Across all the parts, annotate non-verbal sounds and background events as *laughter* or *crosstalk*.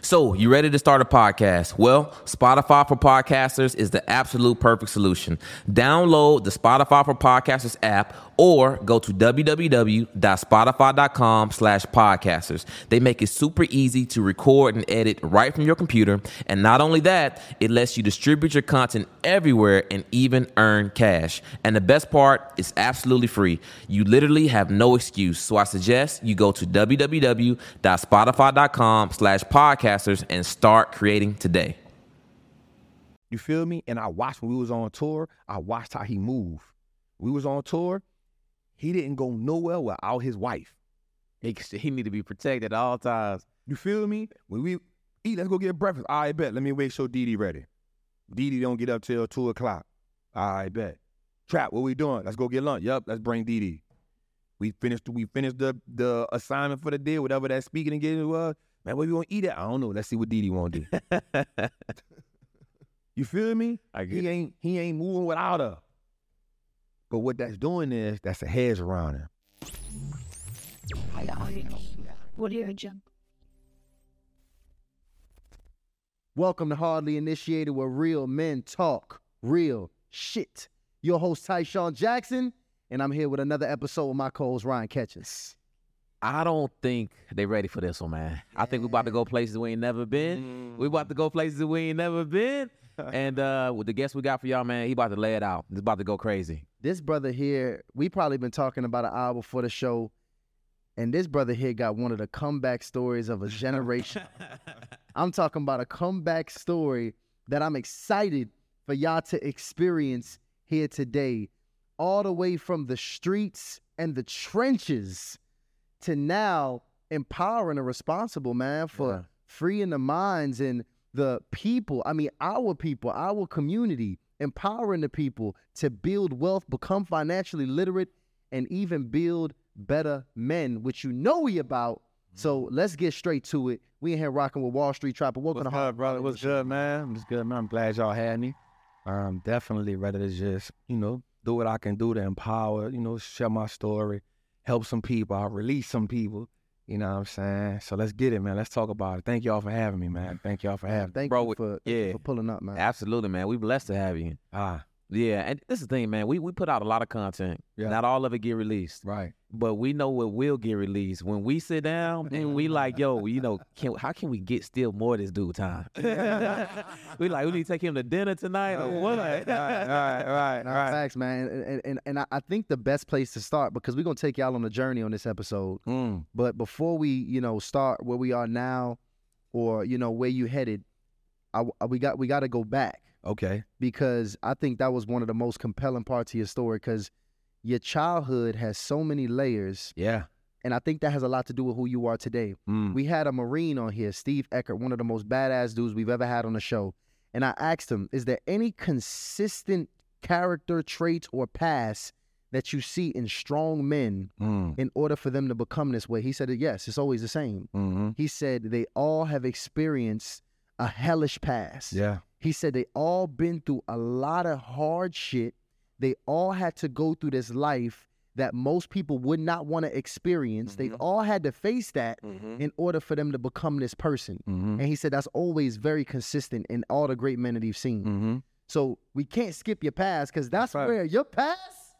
So, you ready to start a podcast? Well, Spotify for Podcasters is the absolute perfect solution. Download the Spotify for Podcasters app or go to www.spotify.com slash podcasters. They make it super easy to record and edit right from your computer. And not only that, it lets you distribute your content everywhere and even earn cash. And the best part, it's absolutely free. You literally have no excuse. So I suggest you go to www.spotify.com slash podcasters and start creating today. You feel me? And I watched when we was on tour, I watched how he moved. We was on tour, he didn't go nowhere without his wife. He, he need to be protected at all times. You feel me? When we eat, let's go get breakfast. I bet. Let me wait so Dee Dee ready. Dee Dee don't get up till two o'clock. I bet. Trap, what we doing? Let's go get lunch. Yup, let's bring Dee Dee. We finished we finished the the assignment for the day, whatever that speaking engagement was. Man, what we gonna eat at? I don't know. Let's see what Dee Dee wanna do. *laughs* you feel me? I get he ain't he ain't moving without her. But what that's doing is that's a hedge around him. What are jump? Welcome to Hardly Initiated, where real men talk real shit. Your host, Tyshawn Jackson, and I'm here with another episode with my co-host, Ryan Catchings. I don't think they ready for this one, man. I think we about to go places we ain't never been. We about to go places we ain't never been. *laughs* and uh with the guest we got for y'all, man, he about to lay it out. It's about to go crazy. This brother here, we probably been talking about an hour before the show, and this brother here got one of the comeback stories of a generation. *laughs* I'm talking about a comeback story that I'm excited for y'all to experience here today, all the way from the streets and the trenches to now empowering the responsible man for Yeah. freeing the minds and the people. I mean, our people, our community, empowering the people to build wealth, become financially literate, and even build better men, which you know we about. So let's get straight to it. We in here rocking with Wall Street Trapper. Welcome What's to good, brother? What's good, man? What's good, man? I'm glad y'all had me. Um, definitely ready to just, you know, do what I can do to empower, you know, share my story, help some people, I'll release some people. You know what I'm saying? So let's get it, man. Let's talk about it. Thank y'all for having me, man. Thank y'all for having me. Thank Bro, you for, yeah. for pulling up, man. Absolutely, man. We blessed to have you. Ah, Yeah, and this is the thing, man. We we put out a lot of content. Yeah. Not all of it get released. right. but we know what will get released when we sit down *laughs* and we like, yo, you know, can how can we get still more of this dude time? *laughs* *laughs* we like, we need to take him to dinner tonight or what? right, right, right, Nah, right. Facts, man. And, and, and, and I- I think the best place to start, because we're going to take y'all on a journey on this episode. Mm, But before we, you know, start where we are now or, you know, where you headed, I, I- we got we got to go back okay. because I think that was one of the most compelling parts of your story because your childhood has so many layers. Yeah. And I think that has a lot to do with who you are today. Mm, We had a Marine on here, Steve Eckert, one of the most badass dudes we've ever had on the show. And I asked him, is there any consistent character traits or past that you see in strong men mm, in order for them to become this way? He said, yes, it's always the same. mm-hmm. He said they all have experienced a hellish past. Yeah. He said they all been through a lot of hard shit. They all had to go through this life that most people would not want to experience. They've Mhm. all had to face that Mm-hmm. in order for them to become this person. Mm-hmm. And he said that's always very consistent in all the great men that he's seen. Mm-hmm. So we can't skip your past because that's where your past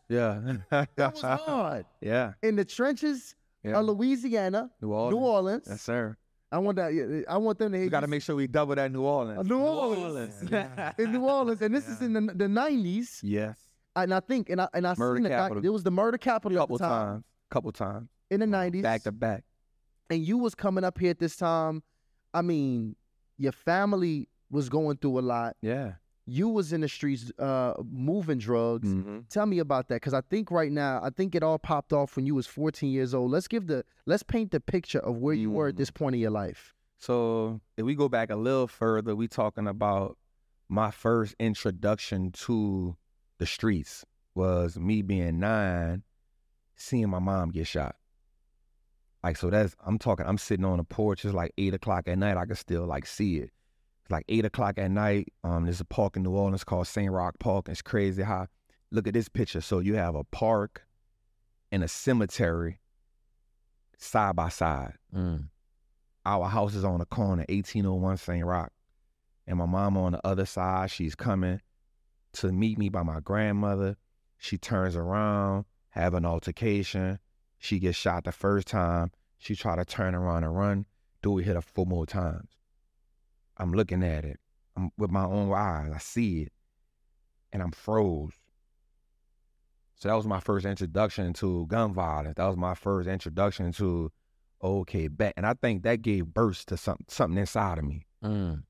Yeah. *laughs* that was hard. *laughs* yeah. In the trenches Yeah. of Louisiana, New Orleans. New Orleans. Yes, sir. I want that. I want them to. We got to make sure we double that New Orleans. Uh, New Orleans. *laughs* in New Orleans, and this is in the the nineties. Yes. And I think, and I and I Murder seen the capital. It was the murder capital Couple at the time, times. Couple times. in the nineties. Back to back. and you was coming up here at this time. I mean, your family was going through a lot. Yeah. You was in the streets, uh, moving drugs. Mm-hmm. Tell me about that, because I think right now, I think it all popped off when you was 14 years old. Let's give the, let's paint the picture of where you were at this point in your life. So if we go back a little further, we talking about my first introduction to the streets was me being nine, seeing my mom get shot. Like so that's I'm talking, I'm sitting on the porch, it's like eight o'clock at night. I can still like see it. Like eight o'clock at night. Um, there's a park in New Orleans called St. Roch Park. It's crazy how look at this picture. So you have a park and a cemetery side by side. Mm. our house is on the corner, 1801 St. Roch. And my mom on the other side, she's coming to meet me by my grandmother. She turns around, have an altercation. She gets shot the first time. She try to turn around and run. Do we hit her four more times? I'm looking at it. I'm with my own eyes. I see it. And I'm froze. So that was my first introduction to gun violence. That was my first introduction to okay, bet. And I think that gave birth to something something inside of me. Mm.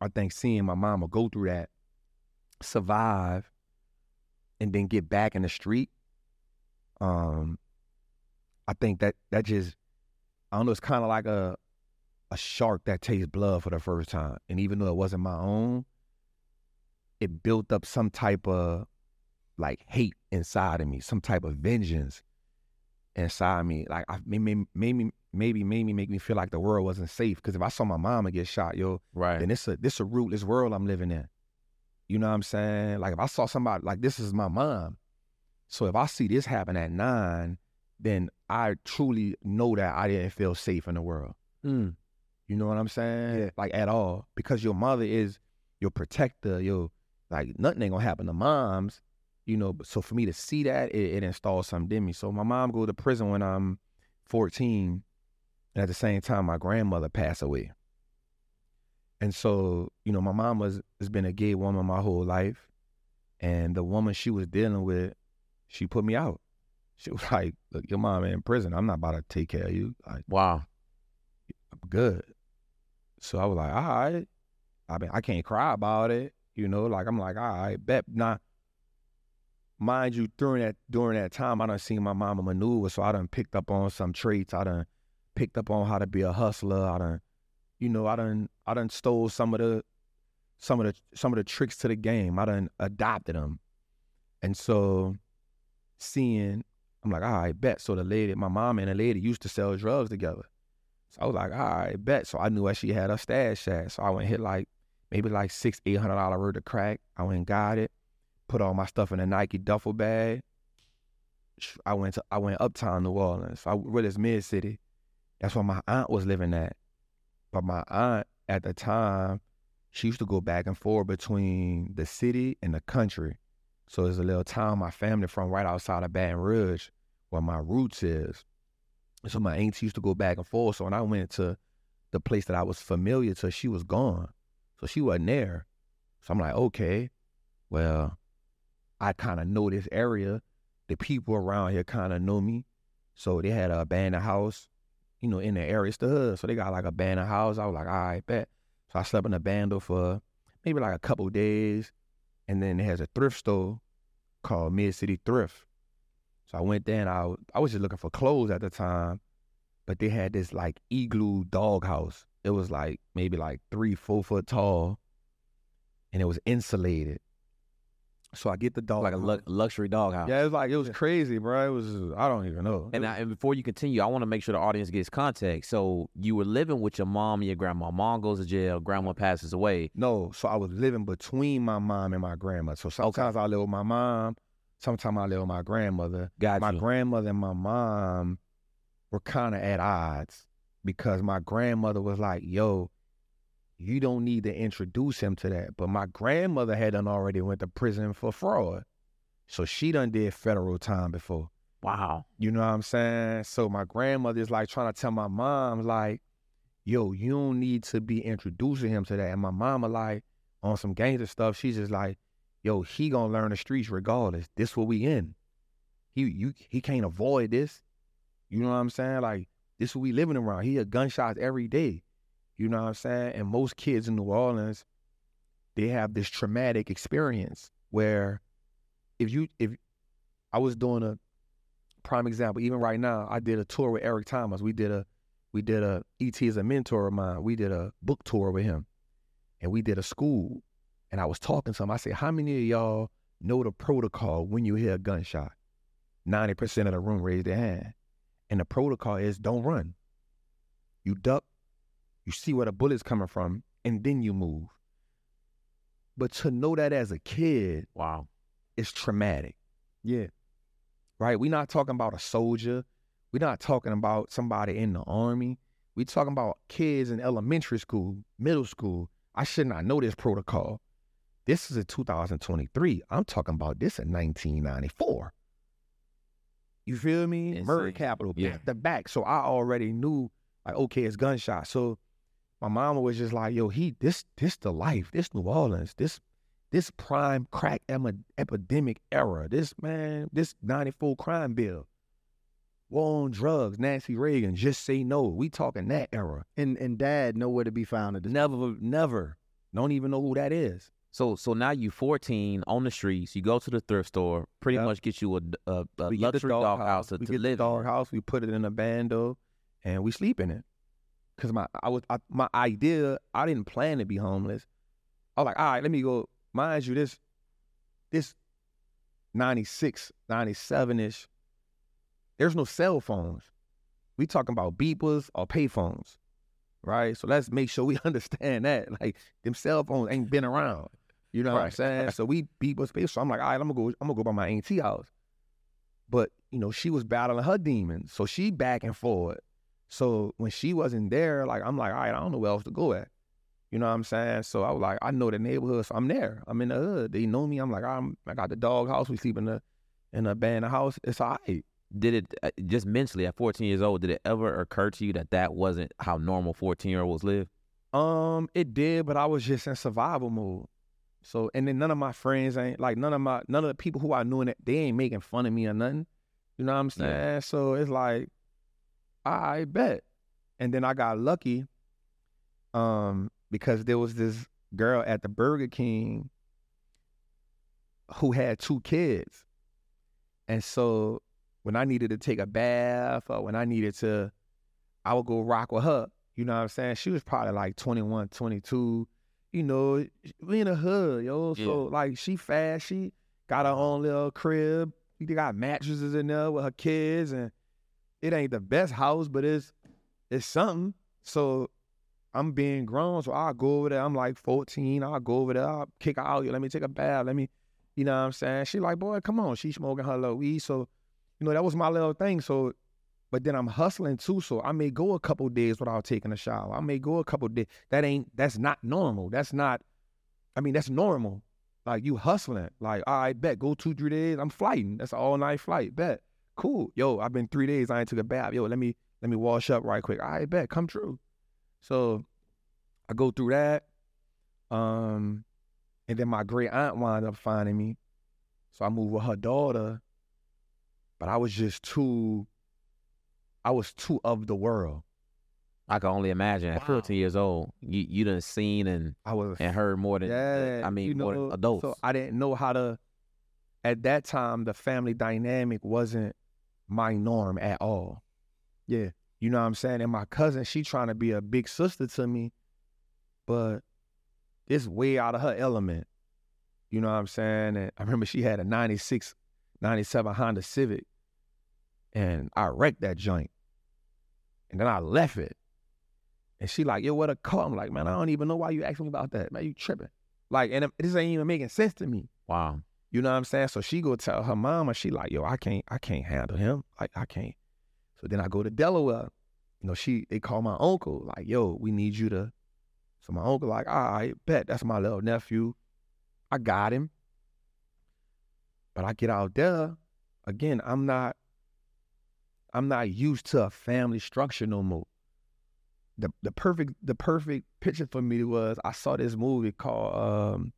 I think seeing my mama go through that, survive, and then get back in the street, um, I think that that just I don't know, it's kind of like a a shark that tastes blood for the first time. And even though it wasn't my own, it built up some type of like hate inside of me, some type of vengeance inside me. Like I maybe maybe maybe made me make me feel like the world wasn't safe. Because if I saw my mama get shot, yo, Right. then it's a this a rootless world I'm living in. You know what I'm saying? Like if I saw somebody like this is my mom. So if I see this happen at nine, then I truly know that I didn't feel safe in the world. Mm. You know what I'm saying? Yeah. Like at all. Because your mother is your protector, your like nothing ain't gonna happen to moms. You know, so for me to see that, it, it installed something in me. So my mom go to prison when I'm 14. And at the same time, my grandmother passed away. And so, you know, my mom was has been a gay woman my whole life. And the woman she was dealing with, she put me out. She was *laughs* like, Look, your mom in prison. I'm not about to take care of you. Like, Wow. I'm good. So I was like, all right. I mean, I can't cry about it. You know, like I'm like, all right, bet not. Mind you, during that during that time, I done seen my mama maneuver, so I done picked up on some traits. I done picked up on how to be a hustler. I done, you know, I done I done stole some of the some of the some of the tricks to the game. I done adopted them, and so seeing, I'm like, all right, bet. So the lady, my mom and the lady used to sell drugs together. So I was like, all right, bet. So I knew where she had her stash at. So I went hit like maybe like six, eight hundred dollar worth of crack. I went and got it, put all my stuff in a Nike duffel bag. I went to I went uptown New Orleans. I really it's mid city. That's where my aunt was living at. But my aunt at the time, she used to go back and forth between the city and the country. So there's a little town my family from right outside of Baton Rouge, where my roots is. So my auntie used to go back and forth. So when I went to the place that I was familiar to, she was gone. So she wasn't there. So I'm like, okay, well, I kind of know this area. The people around here kind of know me. So they had a abandoned house, you know, in the area. It's the hood. So they got like a abandoned house. I was like, all right, bet. So I slept in a bando for maybe like a couple days. And then it has a thrift store called Mid City Thrift. So I went there and I, I was just looking for clothes at the time, but they had this like igloo dog house. It was like maybe like three, four foot tall, and it was insulated. So I get the dog Like a lu- luxury doghouse. Yeah, it was like it was crazy, bro. It was I don't even know. And, I, and before you continue, I want to make sure the audience gets context. So you were living with your mom and your grandma. Mom goes to jail. Grandma passes away. No, so I was living between my mom and my grandma. So sometimes I live with my mom, sometimes I live with my grandmother. Got my grandmother and my mom were kind of at odds because my grandmother was like, "Yo, you don't need to introduce him to that." But my grandmother had done already went to prison for fraud, so she done did federal time before. wow. You know what I'm saying? So my grandmother is like trying to tell my mom, like, yo, you don't need to be introducing him to that. And my mama, like, on some gangster stuff, she's just like, yo, he gonna learn the streets regardless. This what we in. He you he can't avoid this. You know what I'm saying? Like, this what we living around. He hear gunshots every day. You know what I'm saying? And most kids in New Orleans, they have this traumatic experience where if you if I was doing a prime example. Even right now, I did a tour with Eric Thomas. We did a we did a ET is a mentor of mine. We did a book tour with him, and we did a school. And I was talking to him. I said, "How many of y'all know the protocol when you hear a gunshot?" Ninety percent of the room raised their hand. And the protocol is don't run. You duck. You see where the bullet's coming from, and then you move. But to know that as a kid Wow. it's traumatic Yeah. right? We're not talking about a soldier. We're not talking about somebody in the army. We're talking about kids in elementary school, middle school. I should not know this protocol. This is in 2023. I'm talking about this in 1994. You feel me? Murder Insane. capital Yeah. back to back. So I already knew like, okay, it's gunshot. So my mama was just like, yo, he this this the life. This New Orleans. This this prime crack emi- epidemic era. This man, this 94 crime bill. War on drugs, Nancy Reagan, just say no. We talking that era. And and dad nowhere to be found at this. Never, never. Don't even know who that is. So so now you 14 on the streets. You go to the thrift store, pretty Yep. much get you a, a, a we get the luxury dog dog house. we get live the dog in. house. We put it in a bando, and we sleep in it. Cause my I was I, my idea. I didn't plan to be homeless. I was like, all right, let me go. Mind you, this this 96, 97 ish. There's no cell phones. We talking about beepers or payphones, right? So let's make sure we *laughs* understand that. Like them cell phones ain't been around. You know what I'm Right. saying? So we beepers, pay. So I'm like, all right, I'm gonna go. I'm gonna go by my auntie house. But you know, she was battling her demons, so she back and forward. So when she wasn't there, like I'm like, all right, I don't know where else to go at. You know what I'm saying? So I was like, I know the neighborhood, so I'm there. I'm in the hood. They know me. I'm like, I'm, I got the dog house. We sleep in the in a abandoned house. It's all right. Did it uh, just mentally at 14 years old? Did it ever occur to you that that wasn't how normal 14 year olds live? Um, it did, but I was just in survival mode. So, and then none of my friends ain't like none of my none of the people who I knew in that they ain't making fun of me or nothing. You know what I'm saying? Yeah. So it's like, I bet. And then I got lucky, um, because there was this girl at the Burger King who had two kids, and so when I needed to take a bath or when I needed to, I would go rock with her. You know what I'm saying? She was probably like 21, 22. You know, we in the hood, yo. So like she fast, she got her own little crib. She got mattresses in there with her kids, and it ain't the best house, but it's it's something. So I'm being grown, so I'll go over there. I'm like 14. I'll go over there. I'll kick her out. Let me take a bath. Let me, you know what I'm saying? She like, boy, come on. She smoking her little weed. So, you know, that was my little thing. So, but then I'm hustling too. So I may go a couple days without taking a shower. I may go a couple days. That ain't, that's not normal. That's not, I mean, that's normal. Like you hustling. Like, all right, bet. Go two, three days. I'm flighting. That's an all night flight. Bet. Cool. Yo, I've been three days. I ain't took a bath. Yo, let me, let me wash up right quick. All right, bet. Come true. So I go through that. Um, and then my great aunt wound up finding me. So I moved with her daughter. But I was just too I was too of the world. I can only imagine at Wow. 14 years old, you you done seen and I was and heard more than yeah, I mean you more know, than adults. So I didn't know how to at that time the family dynamic wasn't my norm at all. Yeah. You know what I'm saying? And my cousin, she trying to be a big sister to me, but it's way out of her element. You know what I'm saying? And I remember she had a 96, 97 Honda Civic, and I wrecked that joint. And then I left it. And she like, yo, what a car? I'm like, man, I don't even know why you asking me about that. Man, you tripping. Like, and this ain't even making sense to me. wow. You know what I'm saying? So she go tell her mama, she like, yo, I can't, I can't handle him. Like, I can't. So then I go to Delaware. You know, she they call my uncle, like, yo, we need you to. So my uncle, like, all right, bet that's my little nephew. I got him. But I get out there, again, I'm not, I'm not used to a family structure no more. The the perfect the perfect picture for me was I saw this movie called um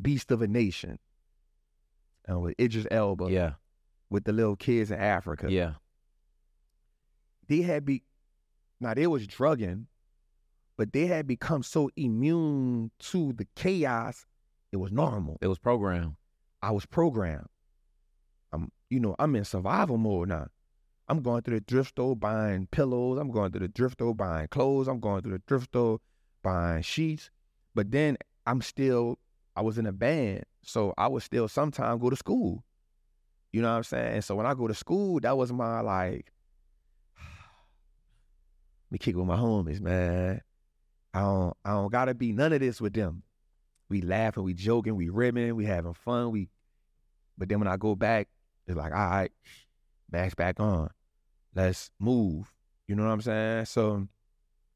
Beast of a Nation. And with Idris Elba Yeah. with the little kids in Africa. Yeah. They had be now they was drugging, but they had become so immune to the chaos, it was normal. It was programmed. I was programmed. You know, I'm in survival mode now. I'm going through the thrift store buying pillows. I'm going through the thrift store buying clothes. I'm going through the thrift store buying sheets. But then I'm still, I was in a band. So I would still sometimes go to school. You know what I'm saying? So when I go to school, that was my like, *sighs* me kick with my homies, man. I don't, I don't gotta be none of this with them. We laughing, we joking, we ribbing, we having fun. We, but then when I go back, it's like, all right, mask back on. Let's move. You know what I'm saying? So I go to school, that was my like, me kick with my homies, man. I don't, I don't gotta be none of this with them. We laughing, we joking, we ribbing, we having fun. We, but then when I go back, it's like, all right, mask back on. Let's move. You know what I'm saying? So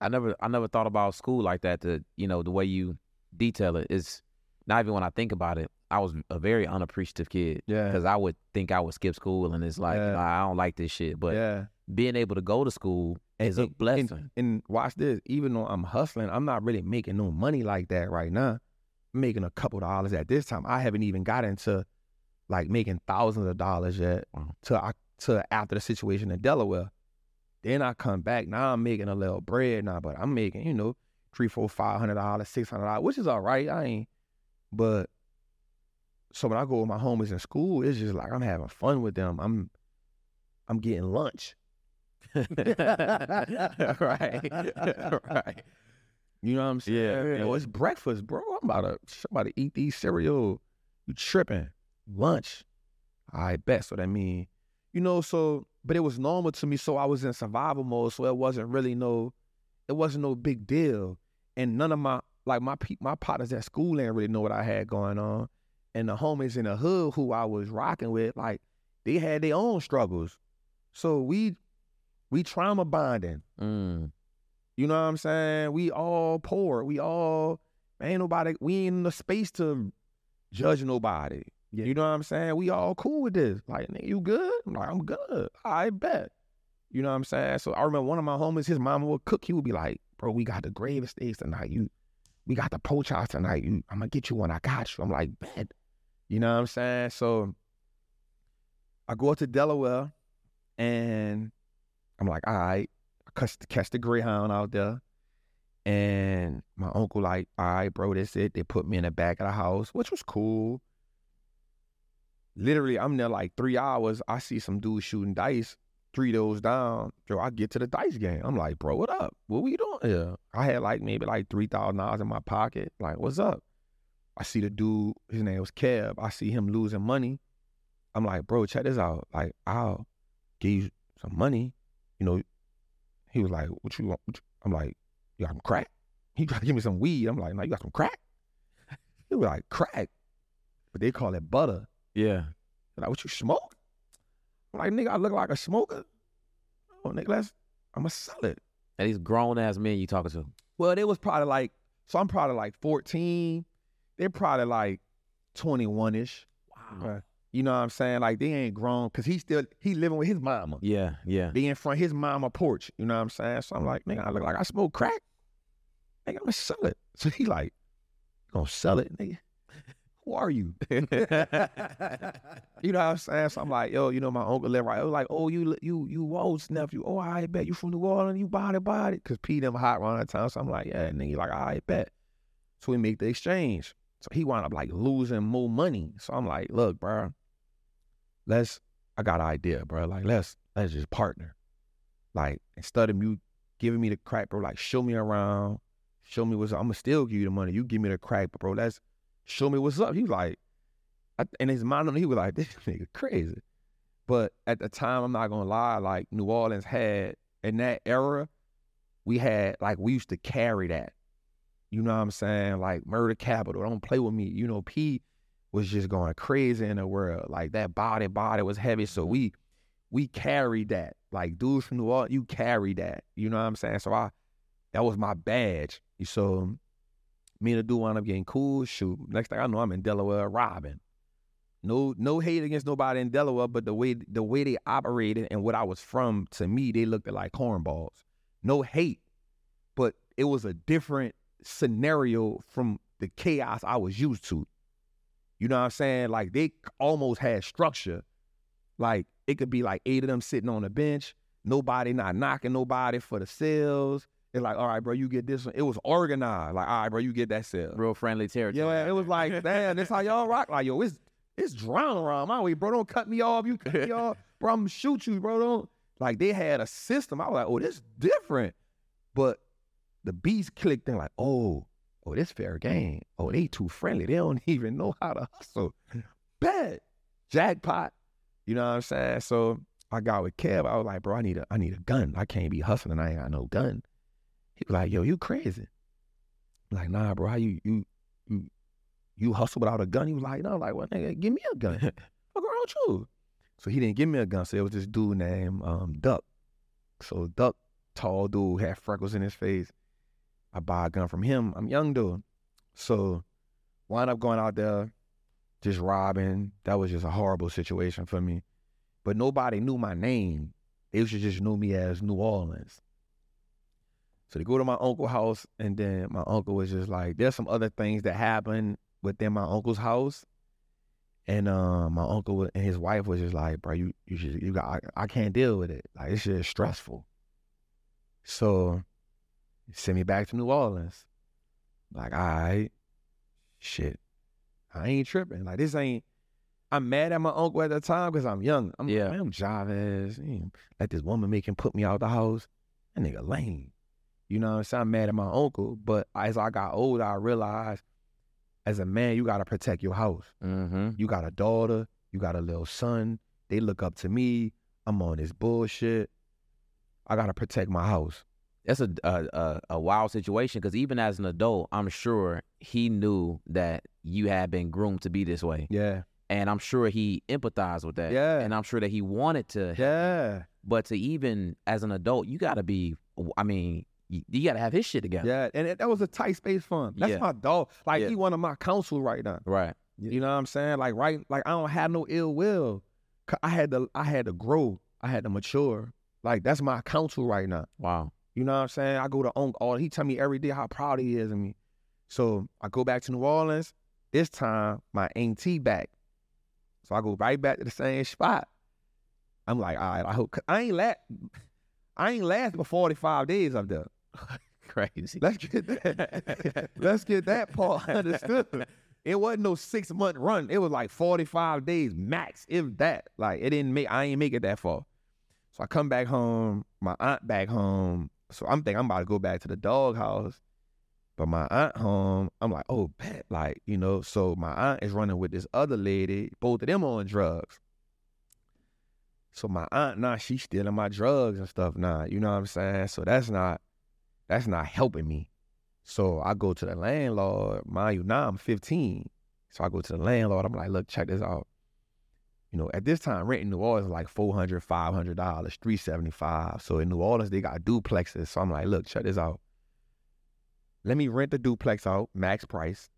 I never I never thought about school like that. To you know the way you detail it is not even when I think about it. I was a very unappreciative kid yeah, because I would think I would skip school and it's like Yeah. "Nah, I don't like this shit. But yeah. being able to go to school is a and- blessing. And watch this. Even though I'm hustling, I'm not really making no money like that right now. I'm making a couple dollars at this time. I haven't even got into like making thousands of dollars yet. To I to after the situation in Delaware. Then I come back. Now I'm making a little bread now, but I'm making you know three, four, five hundred dollars, six hundred dollars, which is all right. I ain't. But so when I go with my homies in school, it's just like I'm having fun with them. I'm I'm getting lunch. *laughs* right, *laughs* right. You know what I'm saying? Yeah, yeah. it's breakfast, bro. I'm about to, I'm about to eat these cereal. You tripping? Lunch. I bet. So that mean, you know, so but it was normal to me. So I was in survival mode. So it wasn't really no, it wasn't no big deal. And none of my like my pe- my partners at school didn't really know what I had going on. And the homies in the hood who I was rocking with, like they had their own struggles. So we we trauma bonding. Mm. You know what I'm saying? We all poor. We all ain't nobody. We ain't in the space to judge nobody. Yeah. You know what I'm saying? We all cool with this. Like, nigga, you good? I'm like, I'm good. I bet. You know what I'm saying? So I remember one of my homies, his mama would cook. He would be like, "Bro, we got the gravy steaks tonight. You, we got the poach tonight. You, I'm gonna get you one. I got you." I'm like, "Bet." You know what I'm saying? So I go up to Delaware, and I'm like, "All right." I catch, catch the Greyhound out there. And my uncle like, all right, bro, that's it. They put me in the back of the house, which was cool. Literally, I'm there like three hours. I see some dudes shooting dice, three those down. Yo, I get to the dice game. I'm like, bro, what up? What we doing here? I had like maybe like three thousand dollars in my pocket. Like, what's up? I see the dude, his name was Kev. I see him losing money. I'm like, bro, check this out. Like, I'll give you some money. You know, he was like, what you want? What you-" I'm like, you got some crack? He tried to give me some weed. I'm like, no, you got some crack? He was like, crack. But they call it butter. Yeah. Like, what you smoke? I'm like, nigga, I look like a smoker. Oh, nigga, let's, I'm sell it. And these grown ass men you talking to. Well, they was probably like, so I'm probably like 14. They're probably like 21 ish. Wow. You know what I'm saying? Like, they ain't grown because he still, he living with his mama. Yeah, yeah. Be in front of his mama porch. You know what I'm saying? So I'm like, nigga, I look like I smoke crack. Nigga, I'm gonna sell it. So he like, gonna sell it, nigga? Who are you? *laughs* you know what I'm saying? So I'm like, yo, you know, my uncle live right. I was like, oh, you you you Walt's nephew. Oh, I bet you from New Orleans. You body body. Cause P them hot around that time. So I'm like, yeah, nigga, like, I bet. So we make the exchange. So he wound up like losing more money. So I'm like, look, bro, let's. I got an idea, bro. Like, let's let's just partner. Like, instead of you giving me the crack, bro, like show me around, show me what's. I'm gonna still give you the money. You give me the crack, but bro, let's show me what's up. He was like, I, in his mind, he was like, this *laughs* nigga crazy. But at the time, I'm not gonna lie, like New Orleans had in that era, we had like we used to carry that. You know what I'm saying? Like murder capital. Don't play with me. You know, P was just going crazy in the world. Like that body, body was heavy. So we we carried that. Like dudes from New Orleans, you carry that. You know what I'm saying? So I that was my badge. You so me and the dude wound up getting cool. Shoot. Next thing I know, I'm in Delaware robbing. No, no hate against nobody in Delaware, but the way the way they operated and what I was from, to me, they looked like cornballs. No hate, but it was a different scenario from the chaos I was used to. You know what I'm saying? Like they almost had structure. Like it could be like eight of them sitting on the bench, nobody not knocking nobody for the sales. It's like, all right, bro, you get this one. It was organized. Like, all right, bro, you get that sale. Real friendly territory. Yeah, man, it was like, damn, this how y'all rock. Like, yo, it's it's drowning around my way, bro. Don't cut me off. You cut me *laughs* off, bro. I'm gonna shoot you, bro. Don't like they had a system. I was like, oh, this different. But the beats clicked in like, oh, oh, this fair game. Oh, they too friendly. They don't *laughs* even know how to hustle. Bet. Jackpot. You know what I'm saying? So I got with Kev. I was like, bro, I need a I need a gun. I can't be hustling. I ain't got no gun. He was like, yo, you crazy. I'm like, nah, bro, how you you you you hustle without a gun? He was like, no, I'm like, well, nigga, give me a gun. *laughs* Fuck around with you. So he didn't give me a gun. So it was this dude named um, Duck. So Duck tall dude, had freckles in his face. I buy a gun from him. I'm young dude. So wind up going out there, just robbing. That was just a horrible situation for me. But nobody knew my name. They just knew me as New Orleans. So they go to my uncle's house, and then my uncle was just like, there's some other things that happened within my uncle's house. And uh, my uncle and his wife was just like, bro, you you should you got I, I can't deal with it. Like it's just stressful. So send me back to New Orleans. Like, all right, shit. I ain't tripping. Like this ain't I'm mad at my uncle at the time because I'm young. I'm Yeah. I'm Chavez. Let this woman make him put me out the house. That nigga lame. You know what I'm saying? I'm mad at my uncle. But as I got older, I realized as a man, you gotta protect your house. Mm-hmm. You got a daughter, you got a little son. They look up to me. I'm on this bullshit. I gotta protect my house. That's a a, a, a wild situation because even as an adult, I'm sure he knew that you had been groomed to be this way, Yeah. and I'm sure he empathized with that. Yeah. and I'm sure that he wanted to. Yeah. But to even as an adult, you got to be. I mean, you, you got to have his shit together. Yeah. And it, that was a tight space for him. That's Yeah. my dog. Like Yeah. he one of my counsel right now. Right. You know what I'm saying? Like right, like I don't have no ill will. I had to I had to grow. I had to mature. Like that's my counsel right now. Wow. You know what I'm saying? I go to Unc all he tell me every day how proud he is of me. So I go back to New Orleans. This time my auntie back. So I go right back to the same spot. I'm like, all right, I hope I ain't last *laughs* I ain't last but 45 days up there. *laughs* Crazy. Let's get that. *laughs* let's get that part *laughs* understood. It wasn't no six month run. It was like 45 days max, if that. Like it didn't make I ain't make it that far. So I come back home, my aunt back home. So I'm thinking I'm about to go back to the doghouse. But my aunt home, I'm like, oh bet. Like, you know, so my aunt is running with this other lady, both of them on drugs. So my aunt now she's stealing my drugs and stuff now. You know what I'm saying? So that's not that's not helping me. So I go to the landlord, mind you, now I'm 15. So I go to the landlord, I'm like, look, check this out. You know, at this time, rent in New Orleans is like $400, $500, 375. So in New Orleans, they got duplexes. So I'm like, look, check this out. Let me rent the duplex out, max price.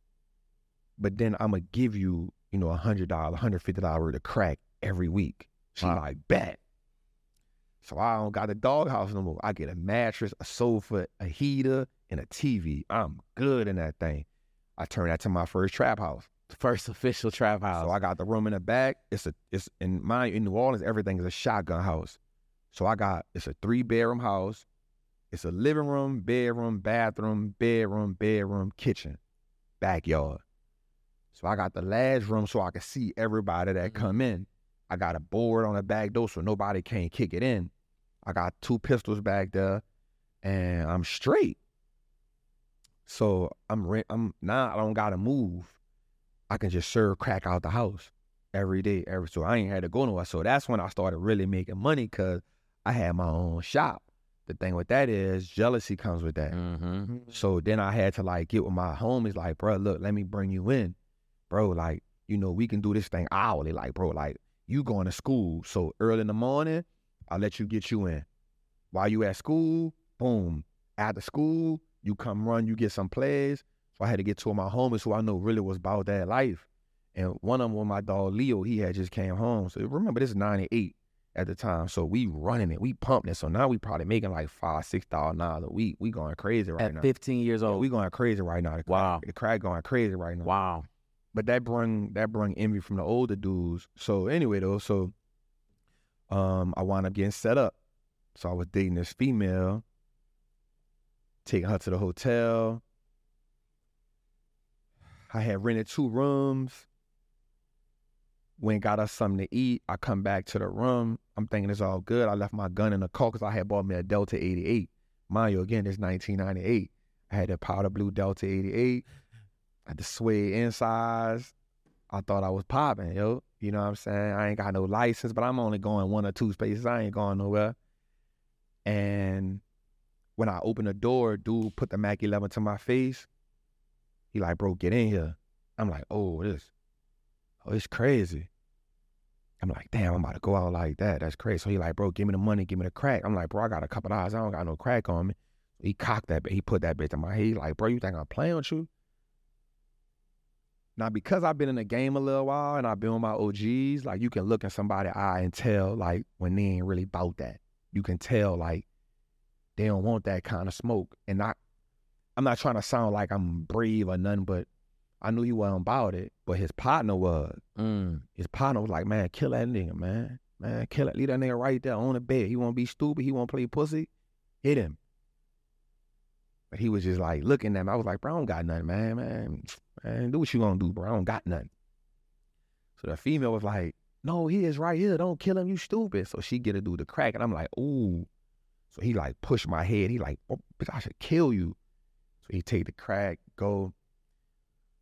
But then I'm going to give you, you know, $100, $150 worth of crack every week. She Wow. like, bet. So I don't got a doghouse no more. I get a mattress, a sofa, a heater, and a TV. I'm good in that thing. I turn that to my first trap house. The First official trap house. So I got the room in the back. It's a it's in my in New Orleans, everything is a shotgun house. So I got it's a three bedroom house. It's a living room, bedroom, bathroom, bedroom, bedroom, kitchen, backyard. So I got the last room so I can see everybody that Mhm. come in. I got a board on the back door so nobody can't kick it in. I got two pistols back there, and I'm straight. So I'm rent. I'm now I don't gotta move. I can just serve crack out the house every day. Every so I ain't had to go nowhere. So that's when I started really making money because I had my own shop. The thing with that is jealousy comes with that. mm-hmm. So then I had to like get with my homies, like, bro, look, let me bring you in. Bro, like, you know, we can do this thing hourly. Like, bro, like, you going to school. So early in the morning, I'll let you get you in. While you at school, boom. After school, you come run, you get some plays. So I had to get two of my homies who I know really was about that life. And one of them was my dog Leo. He had just came home. So remember, this is 98 at the time. So we running it. We pumping it. So now we probably making like five, six thousand dollars a week. We going crazy right At now. 15 years Yeah, old. we going crazy right now. The crack, Wow. the crack going crazy right now. wow. But that brung that brung envy from the older dudes. So anyway though, so um I wound up getting set up. So I was dating this female, taking her to the hotel. I had rented two rooms. Went got us something to eat. I come back to the room. I'm thinking it's all good. I left my gun in the car because I had bought me a Delta 88. Mind you, again, it's 1998. I had a powder blue Delta 88. I had the suede insides. I thought I was popping, yo. You know what I'm saying? I ain't got no license, but I'm only going one or two spaces. I ain't going nowhere. And when I opened the door, dude put the Mac 11 to my face. He like, bro, get in here. I'm like, oh, this, oh, it's crazy. I'm like, damn, I'm about to go out like that. That's crazy. So he like, bro, give me the money, give me the crack. I'm like, bro, I got a couple dollars. I don't got no crack on me. He cocked that, he put that bitch in my head. He like, bro, you think I'm playing with you? Now, because I've been in the game a little while and I've been with my OGs, like you can look in somebody's eye and tell like when they ain't really about that. You can tell like they don't want that kind of smoke. And I I'm not trying to sound like I'm brave or nothing, but I knew he wasn't about it. But his partner was. Mm. His partner was like, man, kill that nigga, man. Man, kill it. Leave that nigga right there on the bed. He won't be stupid. He won't play pussy. Hit him. But he was just like looking at me. I was like, bro, I don't got nothing, man. Man, man, do what you gonna do, bro. I don't got nothing. So the female was like, no, he is right here. Don't kill him, you stupid. So she get to do the crack. And I'm like, ooh. So he like push my head. He like, oh, bitch, I should kill you. So he take the crack, go.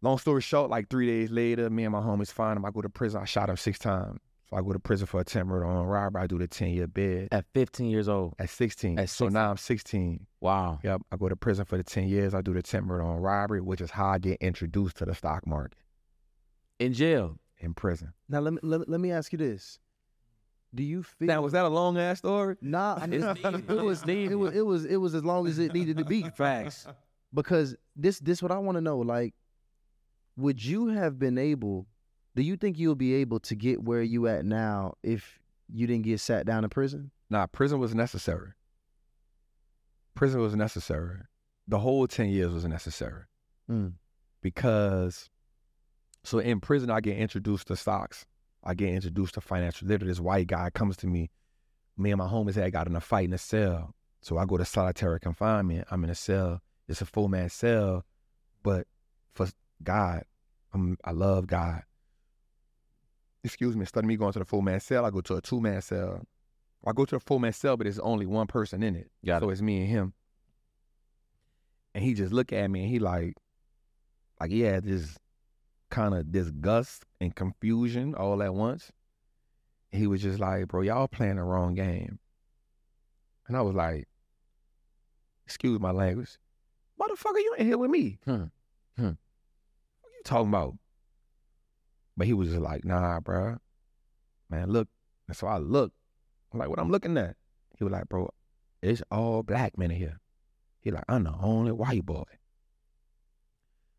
Long story short, like three days later, me and my homies find him. I go to prison. I shot him six times. So I go to prison for attempt murder on robbery. I do the 10 year bid At 15 years old. at 16. At So now I'm 16. Wow. Yep. I go to prison for the 10 years. I do the attempt murder on robbery, which is how I get introduced to the stock market In jail. in prison. Now let me let, me- let me ask you this: Do you feel? Now, was that a long ass story? Nah, *laughs* It's it, it was needed. it was it was it was as long as it needed to be. *laughs* Facts. because this this what I want to know. Like, would you have been able? Do you think you'll be able to get where you at now if you didn't get sat down in prison? Nah, prison was necessary. Prison was necessary. The whole 10 years was necessary Mm. because, so in prison, I get introduced to stocks. I get introduced to financial literacy. This white guy comes to me. Me and my homies had got in a fight in a cell. So I go to solitary confinement. I'm in a cell. It's a full man cell, but for God, I'm, I love God. Excuse me. Instead of me going to the full man cell, I go to a two man cell. I go to a full man cell, but there's only one person in it. Got so it's me and him. And he just look at me and he like, like he had this kind of disgust and confusion all at once. He was just like, bro, y'all playing the wrong game. And I was like, excuse my language. Motherfucker, you ain't here with me. Hmm. Hmm. What you talking about? But he was just like, nah, bro. Man, look. And so I looked. I'm like, what I'm looking at? He was like, bro, it's all black men in here. He like, I'm the only white boy.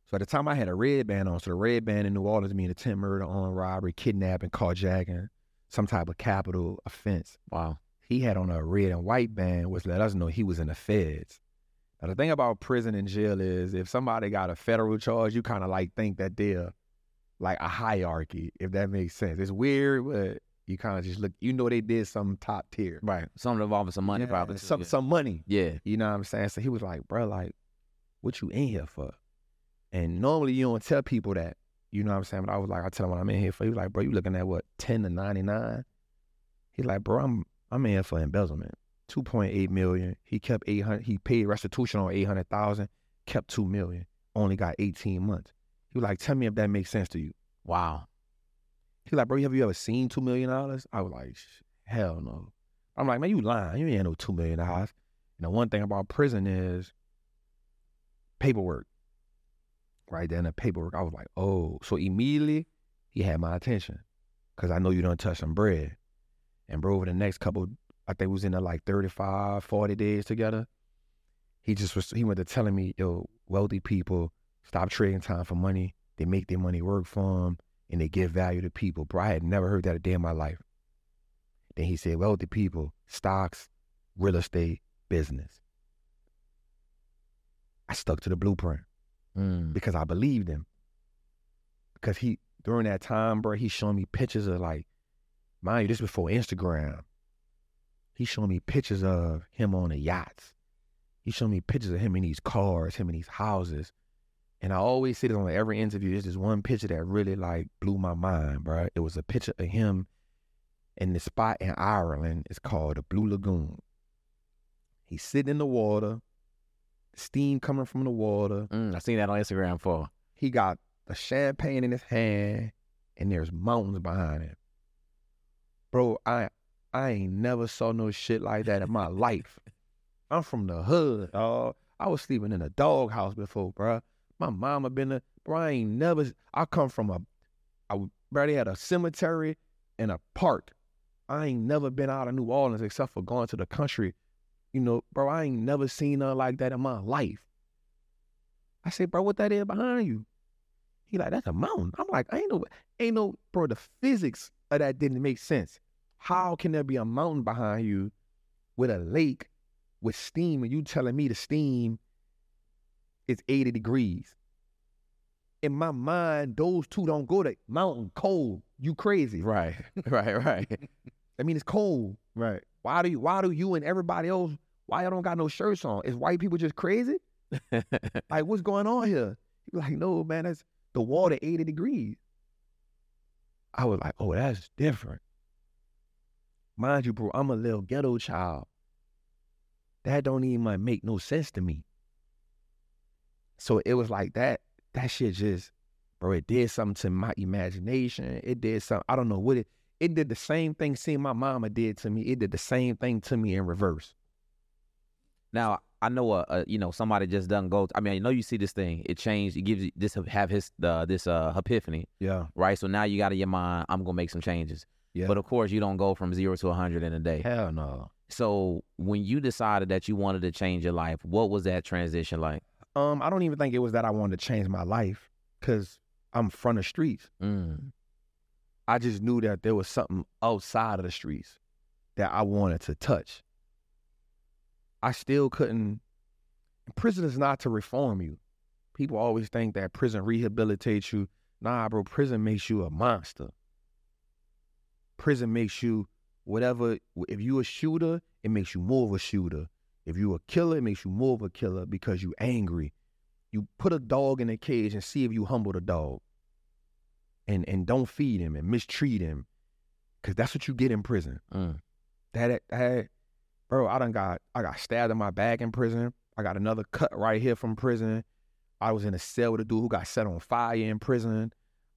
So at the time I had a red band on. So the red band in New Orleans mean attempt murder, on robbery, kidnapping, carjacking, some type of capital offense. Wow. He had on a red and white band, which let us know he was in the feds. Now the thing about prison and jail is if somebody got a federal charge, you kind of like think that they're like a hierarchy, if that makes sense. It's weird, but you kind of just look, you know, they did some top tier. Right. Something involving some money, Yeah, probably. Some yeah. some money. Yeah. You know what I'm saying? So he was like, bro, like, what you in here for? And normally you don't tell people that. You know what I'm saying? But I was like, I tell him what I'm in here for. He was like, bro, you looking at what, 10 to 99? He's like, bro, I'm I'm in here for embezzlement. 2.8 million. He kept 800, he paid restitution on 800,000, kept 2 million, only got 18 months. He was like, tell me if that makes sense to you. Wow. He was like, bro, have you ever seen $2 million? I was like, hell no. I'm like, man, you lying. You ain't no $2 million. And the one thing about prison is paperwork. Right there in the paperwork, I was like, oh. So immediately, he had my attention because I know you don't touch some bread. And bro, over the next couple, I think we was in there like 35, 40 days together. He just was, he went to telling me, yo, wealthy people stop trading time for money. They make their money work for them and they give value to people. Bro, I had never heard that a day in my life. Then he said, wealthy people, stocks, real estate, business. I stuck to the blueprint Mm. because I believed him. Because he during that time, bro, he showing me pictures of like, mind you, this before Instagram. He showing me pictures of him on the yachts. He showing me pictures of him in these cars, him in these houses. And I always say this on every interview. There's this one picture that really like blew my mind, bro. It was a picture of him in the spot in Ireland. It's called the Blue Lagoon. He's sitting in the water, steam coming from the water. Mm, I seen that on Instagram for. He got the champagne in his hand, and there's mountains behind him. Bro, I I ain't never saw no shit like that in my *laughs* life. I'm from the hood, dog. I was sleeping in a doghouse before, bro. My mama been a bro. I ain't never. I come from a, I. They had a cemetery in a park. I ain't never been out of New Orleans except for going to the country. You know, bro, I ain't never seen nothing like that in my life. I said, bro, what that is behind you? He like, that's a mountain. I'm like, I ain't no, ain't no, bro, the physics of that didn't make sense. How can there be a mountain behind you with a lake with steam and you telling me the steam is 80 degrees? In my mind, those two don't go to mountain cold. You crazy. Right, *laughs* right, right. I mean, it's cold. Right. Why do you why do you and everybody else why y'all don't got no shirts on? Is white people just crazy? *laughs* like what's going on here? He like, no, man, that's the water 80 degrees. I was like, oh, that's different. Mind you, bro, I'm a little ghetto child. That don't even make no sense to me. So it was like that, that shit just, bro, it did something to my imagination. It did something, I don't know what it, it did the same thing seeing my mama did to me. It did the same thing to me in reverse. Now I know a, a you know somebody just doesn't go. I mean, I know you see this thing. It changed. It gives you this have his uh, this uh epiphany, Yeah. right? So now you got in your mind, I'm gonna make some changes. Yeah. But of course, you don't go from zero to hundred in a day. Hell no. So when you decided that you wanted to change your life, what was that transition like? Um, I don't even think it was that I wanted to change my life because I'm from the streets. Mm. I just knew that there was something outside of the streets that I wanted to touch. I still couldn't. Prison is not to reform you. People always think that prison rehabilitates you. Nah, bro, prison makes you a monster. Prison makes you whatever. If you a shooter, it makes you more of a shooter. If you a killer, it makes you more of a killer because you angry. You put a dog in a cage and see if you humble the dog and and don't feed him and mistreat him, cause that's what you get in prison. Mm. That that, bro, I done got I got stabbed in my back in prison. I got another cut right here from prison. I was in a cell with a dude who got set on fire in prison.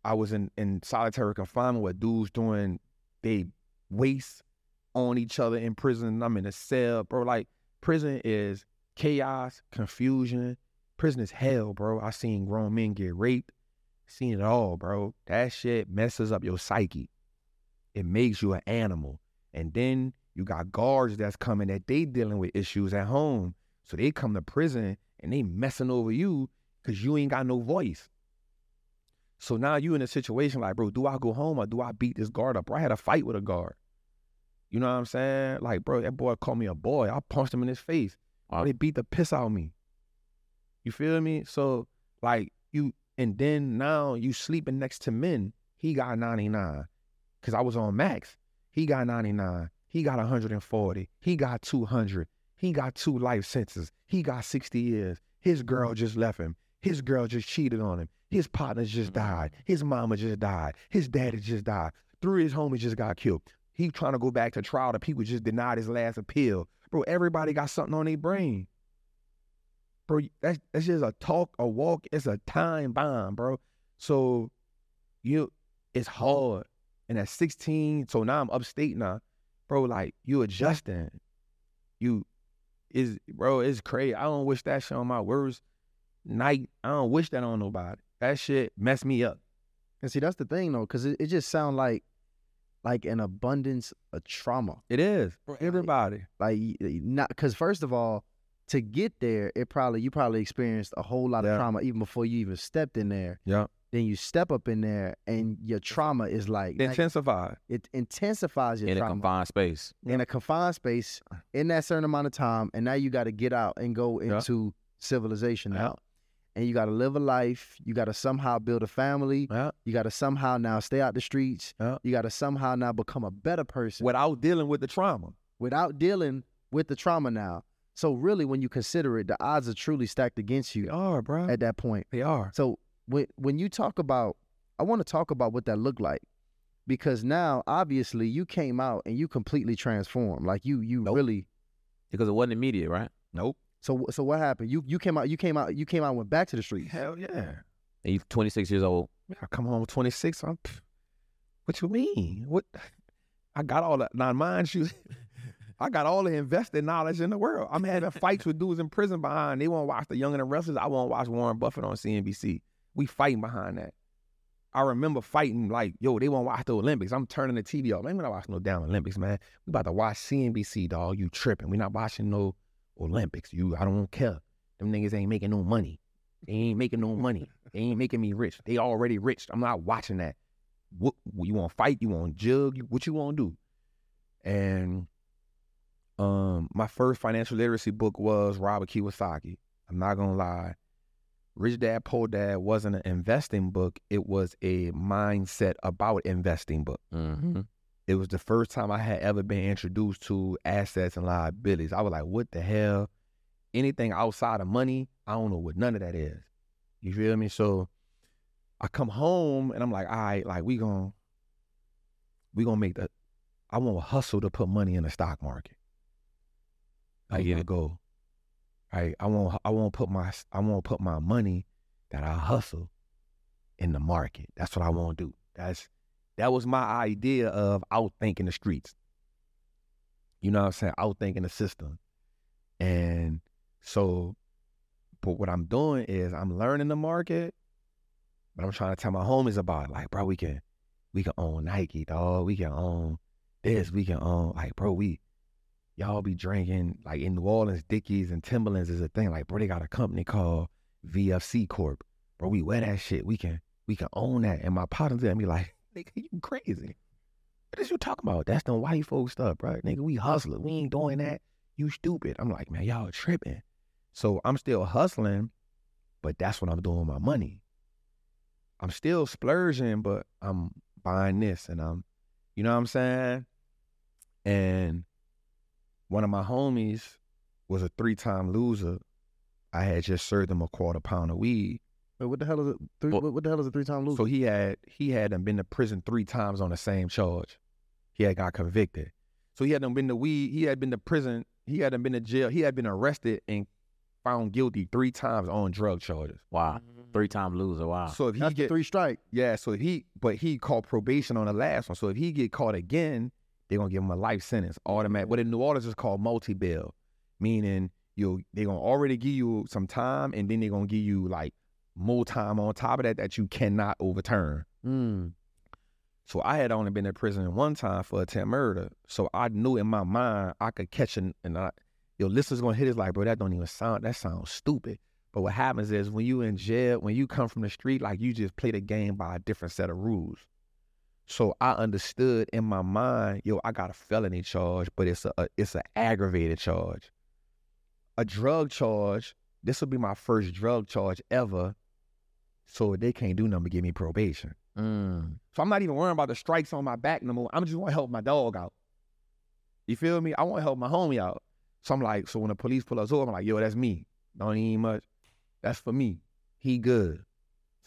I was in in solitary confinement with dudes doing they waste on each other in prison. I'm in a cell, bro. Like prison is chaos, confusion. Prison is hell, bro. I seen grown men get raped seen it all, bro. That shit messes up your psyche. It makes you an animal. And then you got guards that's coming that they dealing with issues at home. So they come to prison and they messing over you because you ain't got no voice. So now you in a situation like, bro, do I go home or do I beat this guard up? Bro, I had a fight with a guard. You know what I'm saying? Like, bro, that boy called me a boy. I punched him in his face. Wow. They beat the piss out of me. You feel me? So, like, you and then now you sleeping next to men. He got 99. Cause I was on max. He got 99. He got 140. He got 200. He got two life sentences. He got 60 years. His girl mm-hmm. just left him. His girl just cheated on him. His partner just mm-hmm. died. His mama just died. His daddy just died. Three of his homies just got killed. He trying to go back to trial. The people just denied his last appeal. Bro, everybody got something on their brain bro, that's that's just a talk, a walk. It's a time bomb, bro. So you, it's hard. And at 16, so now I'm upstate now, bro. Like you adjusting, you is bro. It's crazy. I don't wish that shit on my worst night. I don't wish that on nobody. That shit messed me up. And see, that's the thing though, because it, it just sounds like like an abundance of trauma. It is for everybody. Like y- not because first of all, to get there, it probably you probably experienced a whole lot Yeah. of trauma even before you even stepped in there. Yeah. Then you step up in there, and your trauma is like, like, Intensified. it intensifies your In a confined space. in a confined space in that certain amount of time, and now you got to get out and go Yeah. into civilization Yeah. now. And you got to live a life. You got to somehow build a family. Yeah. You got to somehow now stay out the streets. Yeah. You got to somehow now become a better person Without dealing with the trauma. without dealing with the trauma now. So really, when you consider it, the odds are truly stacked against They you are, bro. at that point. They are. So when when you talk about, I want to talk about what that looked like, because now obviously you came out and you completely transformed. Like you you Nope. really. Because it wasn't immediate, right? Nope. So so what happened? You you came out you came out you came out and went back to the streets. Hell yeah. And you're 26 years old. I come home 26. I'm, what you mean? What? I got all that. Now, mind you, *laughs* I got all the invested knowledge in the world. I'm having fights with dudes in prison behind. They want to watch The Young and the Restless. I want to watch Warren Buffett on CNBC. We fighting behind that. I remember fighting like, yo, they want to watch the Olympics. I'm turning the TV off. Man, we not watching no damn Olympics, man. We about to watch CNBC, dog. You tripping? We not watching no Olympics. You, I don't care. Them niggas ain't making no money. They ain't making no money. They ain't making me rich. They already rich. I'm not watching that. What, what you want to fight? You want to jug? You, what you want to do? And um, my first financial literacy book was Robert Kiyosaki. I'm not gonna lie. Rich Dad Poor Dad wasn't an investing book. It was a mindset about investing book. Mm-hmm. It was the first time I had ever been introduced to assets and liabilities. I was like, what the hell? Anything outside of money, I don't know what none of that is. You feel me? So I come home and I'm like, all right, like we gonna we gonna make the I want to hustle to put money in the stock market. I get it. goal. Right? I want I want to put my I want to put my money that I hustle in the market. That's what I want to do. That's that was my idea of outthinking the streets. You know what I'm saying? Outthinking the system. And so, but what I'm doing is I'm learning the market, but I'm trying to tell my homies about it. Like, bro, we can we can own Nike, dog. We can own this. We can own like, bro, we y'all be drinking like in New Orleans, Dickies and Timberlands is a thing. Like, bro, they got a company called VFC Corp. Bro, we wear that shit. We can we can own that. And my partners at me like, nigga, you crazy. What is you talking about? That's the white folks stuff, bro. Nigga, we hustling. We ain't doing that. You stupid. I'm like, man, y'all tripping. So I'm still hustling, but that's what I'm doing with my money. I'm still splurging, but I'm buying this and I'm, you know what I'm saying? And one of my homies was a three time loser. I had just served him a quarter pound of weed. Wait, what the hell is it? Three, Well- what, what the hell is a three time loser? So he had he had done been to prison three times on the same charge. He had got convicted. So he had done been to weed. He had been to prison. He had done been to jail. He had been arrested and found guilty three times on drug charges. Wow. Mm-hmm. Three time loser. Wow. So if he That's get three strike. yeah, so if he but he called probation on the last one. So if he get caught again, they're gonna give him a life sentence, automatic. Mm-hmm. What in New Orleans is called multi bail, meaning you they're gonna already give you some time, and then they're gonna give you like more time on top of that that you cannot overturn. Mm. So I had only been in prison one time for attempt murder. So I knew in my mind I could catch an and I, your listeners gonna hit it like, bro, that don't even sound that sounds stupid. But what happens is when you in jail, when you come from the street, like you just play the game by a different set of rules. So I understood in my mind, yo, I got a felony charge, but it's a, a it's an aggravated charge. A drug charge, this will be my first drug charge ever. So they can't do nothing but give me probation. Mm. So I'm not even worrying about the strikes on my back no more. I'm just want to help my dog out. You feel me? I want to help my homie out. So I'm like, so when the police pull us over, I'm like, yo, that's me. Don't even much. That's for me. He good.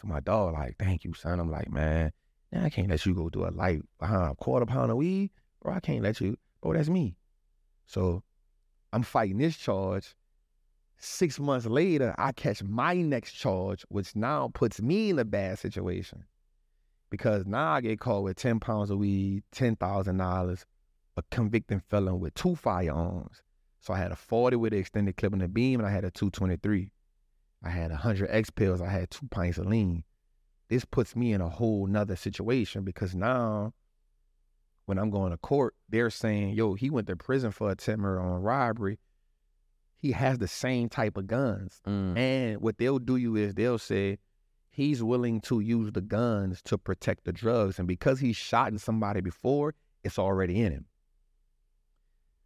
So my dog like, thank you, son. I'm like, man, now I can't let you go do a life behind a quarter pound of weed, bro. I can't let you. Bro, that's me. So I'm fighting this charge. Six months later, I catch my next charge, which now puts me in a bad situation because now I get caught with 10 pounds of weed, $10,000, a convicted felon with two firearms. So I had a 40 with an extended clip in the beam, and I had a 223. I had 100 X pills. I had two pints of lean. This puts me in a whole nother situation because now when I'm going to court, they're saying, yo, he went to prison for attempt murder on robbery. He has the same type of guns. Mm. And what they'll do you is they'll say he's willing to use the guns to protect the drugs. And because he's shot somebody before, it's already in him.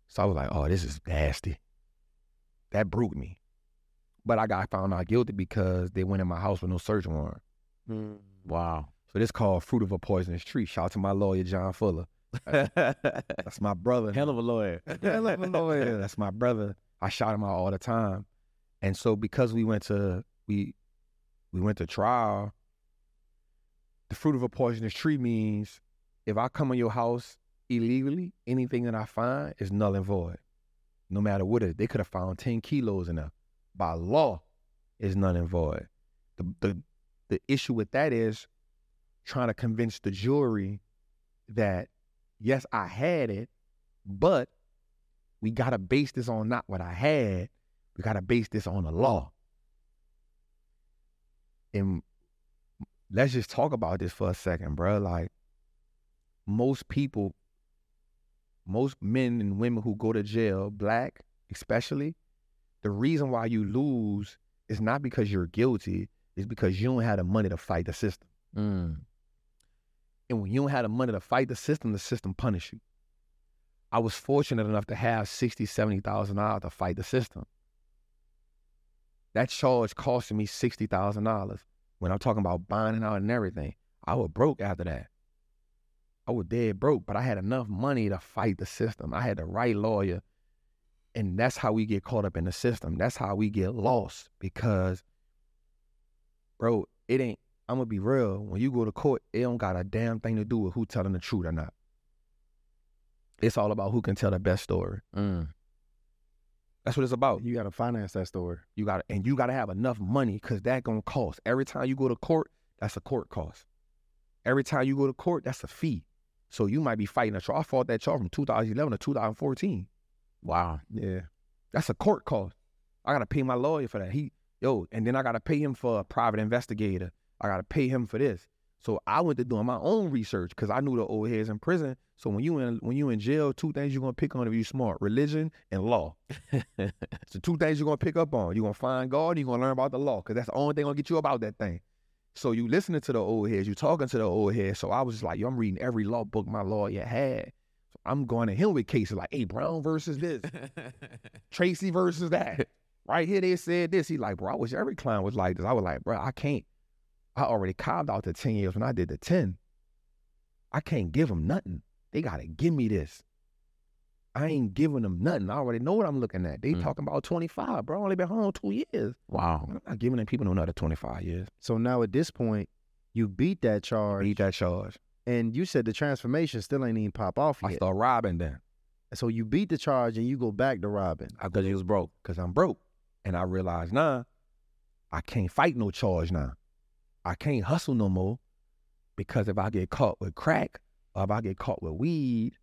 So I was like, oh, this is nasty. That broke me. But I got found out guilty because they went in my house with no search warrant. Wow. So this called fruit of a poisonous tree. Shout out to my lawyer, John Fuller. That's *laughs* my brother. Hell of a lawyer. *laughs* Hell of a lawyer. That's my brother. I shot him out all the time. And so because we went to we we went to trial, the fruit of a poisonous tree means if I come in your house illegally, anything that I find is null and void. No matter what it is. They could have found 10 kilos in there. By law, is null and void. The the the issue with that is trying to convince the jury that yes, I had it, but we gotta base this on not what I had. We gotta base this on the law. And let's just talk about this for a second, bro. Like most people, most men and women who go to jail, black especially, the reason why you lose is not because you're guilty, it's because you don't have the money to fight the system. Mm. And when you don't have the money to fight the system, the system punish you. I was fortunate enough to have sixty, seventy thousand dollars to fight the system. That charge costed me sixty thousand dollars. When I'm talking about bonding out and everything, I was broke after that. I was dead broke, but I had enough money to fight the system. I had the right lawyer. And that's how we get caught up in the system. That's how we get lost because, bro, it ain't, I'm gonna be real. When you go to court, it don't got a damn thing to do with who telling the truth or not. It's all about who can tell the best story. Mm. That's what it's about. You got to finance that story. You got to and you got to have enough money because that gonna cost. Every time you go to court, that's a court cost. Every time you go to court, that's a fee. So you might be fighting a trial. I fought that trial from 2011 to 2014. Wow. Yeah. That's a court cost. I gotta pay my lawyer for that. He yo, and then I gotta pay him for a private investigator. I gotta pay him for this. So I went to doing my own research because I knew the old heads in prison. So when you in when you in jail, two things you're gonna pick on if you smart: religion and law. *laughs* so two things you're gonna pick up on. You're gonna find God. and You're gonna learn about the law because that's the only thing gonna get you about that thing. So you listening to the old heads, you talking to the old heads. So I was just like, yo, I'm reading every law book my lawyer had. So I'm going to him with cases like, hey, Brown versus this, *laughs* Tracy versus that. Right here, they said this. He like, bro, I wish every client was like this. I was like, bro, I can't. I already carved out the 10 years when I did the 10. I can't give them nothing. They got to give me this. I ain't giving them nothing. I already know what I'm looking at. They Mm. talking about 25, bro. I only been home two years. Wow. I'm not giving them people no another 25 years. So now at this point, you beat that charge, Beat that charge. and you said the transformation still ain't even pop off yet. I start robbing then. So you beat the charge and you go back to robbing. Because he was broke. Because I'm broke. And I realized, nah, I can't fight no charge now. I can't hustle no more. Because if I get caught with crack or if I get caught with weed,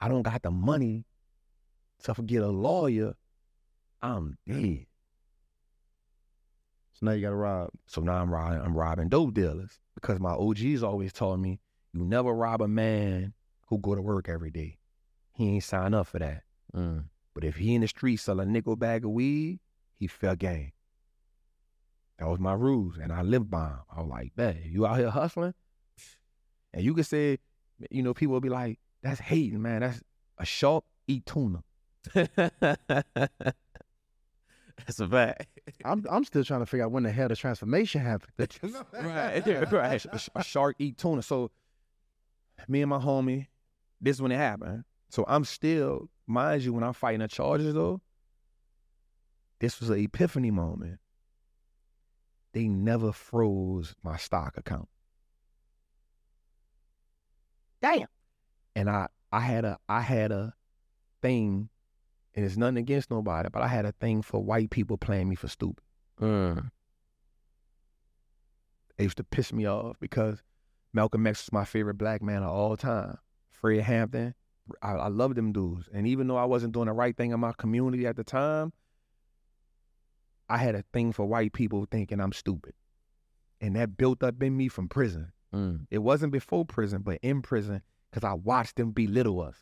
I don't got the money to get a lawyer. I'm dead. So now you got to rob. So now I'm robbing, I'm robbing dope dealers because my OGs always told me, you never rob a man who go to work every day. He ain't sign up for that. Mm. But if he in the street selling a nickel bag of weed, he fair game. That was my rules, and I lived by 'em. I was like, "Bet you out here hustling," *sniffs* and you could say, you know, people will be like, "That's hating, man. That's a shark eat tuna." *laughs* That's a fact. I'm I'm still trying to figure out when the hell the transformation happened. *laughs* right. *laughs* right. a, a shark eat tuna. So me and my homie, this is when it happened. So I'm still, mind you, when I'm fighting the charges though, this was an epiphany moment. They never froze my stock account. Damn. And I I had a I had a thing, and it's nothing against nobody, but I had a thing for white people playing me for stupid. Mm. It used to piss me off because Malcolm X was my favorite black man of all time. Fred Hampton, I, I love them dudes. And even though I wasn't doing the right thing in my community at the time, I had a thing for white people thinking I'm stupid. And that built up in me from prison. Mm. It wasn't before prison, but in prison, because I watched them belittle us.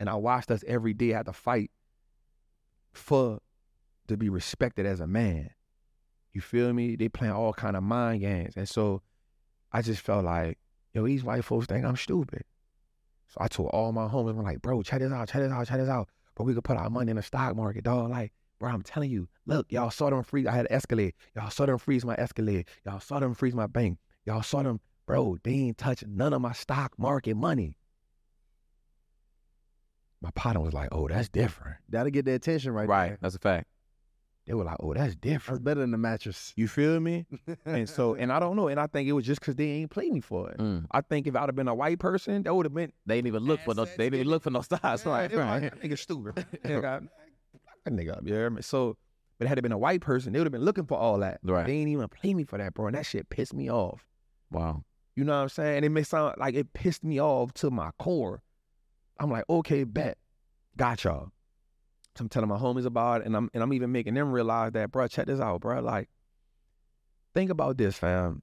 And I watched us every day have to fight for to be respected as a man. You feel me? They playing all kind of mind games. And so I just felt like, yo, these white folks think I'm stupid. So I told all my homies, I'm like, bro, check this out, check this out, check this out. But we could put our money in the stock market, dog. Like, bro, I'm telling you, look, y'all saw them freeze. I had Escalade. Y'all saw them freeze my Escalade. Y'all saw them freeze my bank. Y'all saw them, bro, they ain't touch none of my stock market money. My partner was like, oh, that's different. That'll get their attention right, Right. there. That's a fact. They were like, oh, that's different. That's different. better than the mattress. You feel me? *laughs* and so, and I don't know. And I think it was just because they ain't played me for it. Mm. I think if I'd have been a white person, that would have been They didn't even look for no. They didn't look for no *laughs* stars. Yeah, Right. they were Right. like, nigga stupid. *laughs* that nigga up, you hear me? So, but had it been a white person, they would have been looking for all that. Right. They ain't even play me for that, bro. And that shit pissed me off. Wow. You know what I'm saying? And it may sound like it pissed me off to my core. I'm like, okay, bet. Got y'all. So I'm telling my homies about it, and I'm and I'm even making them realize that, bro, check this out, bro. Like, think about this, fam.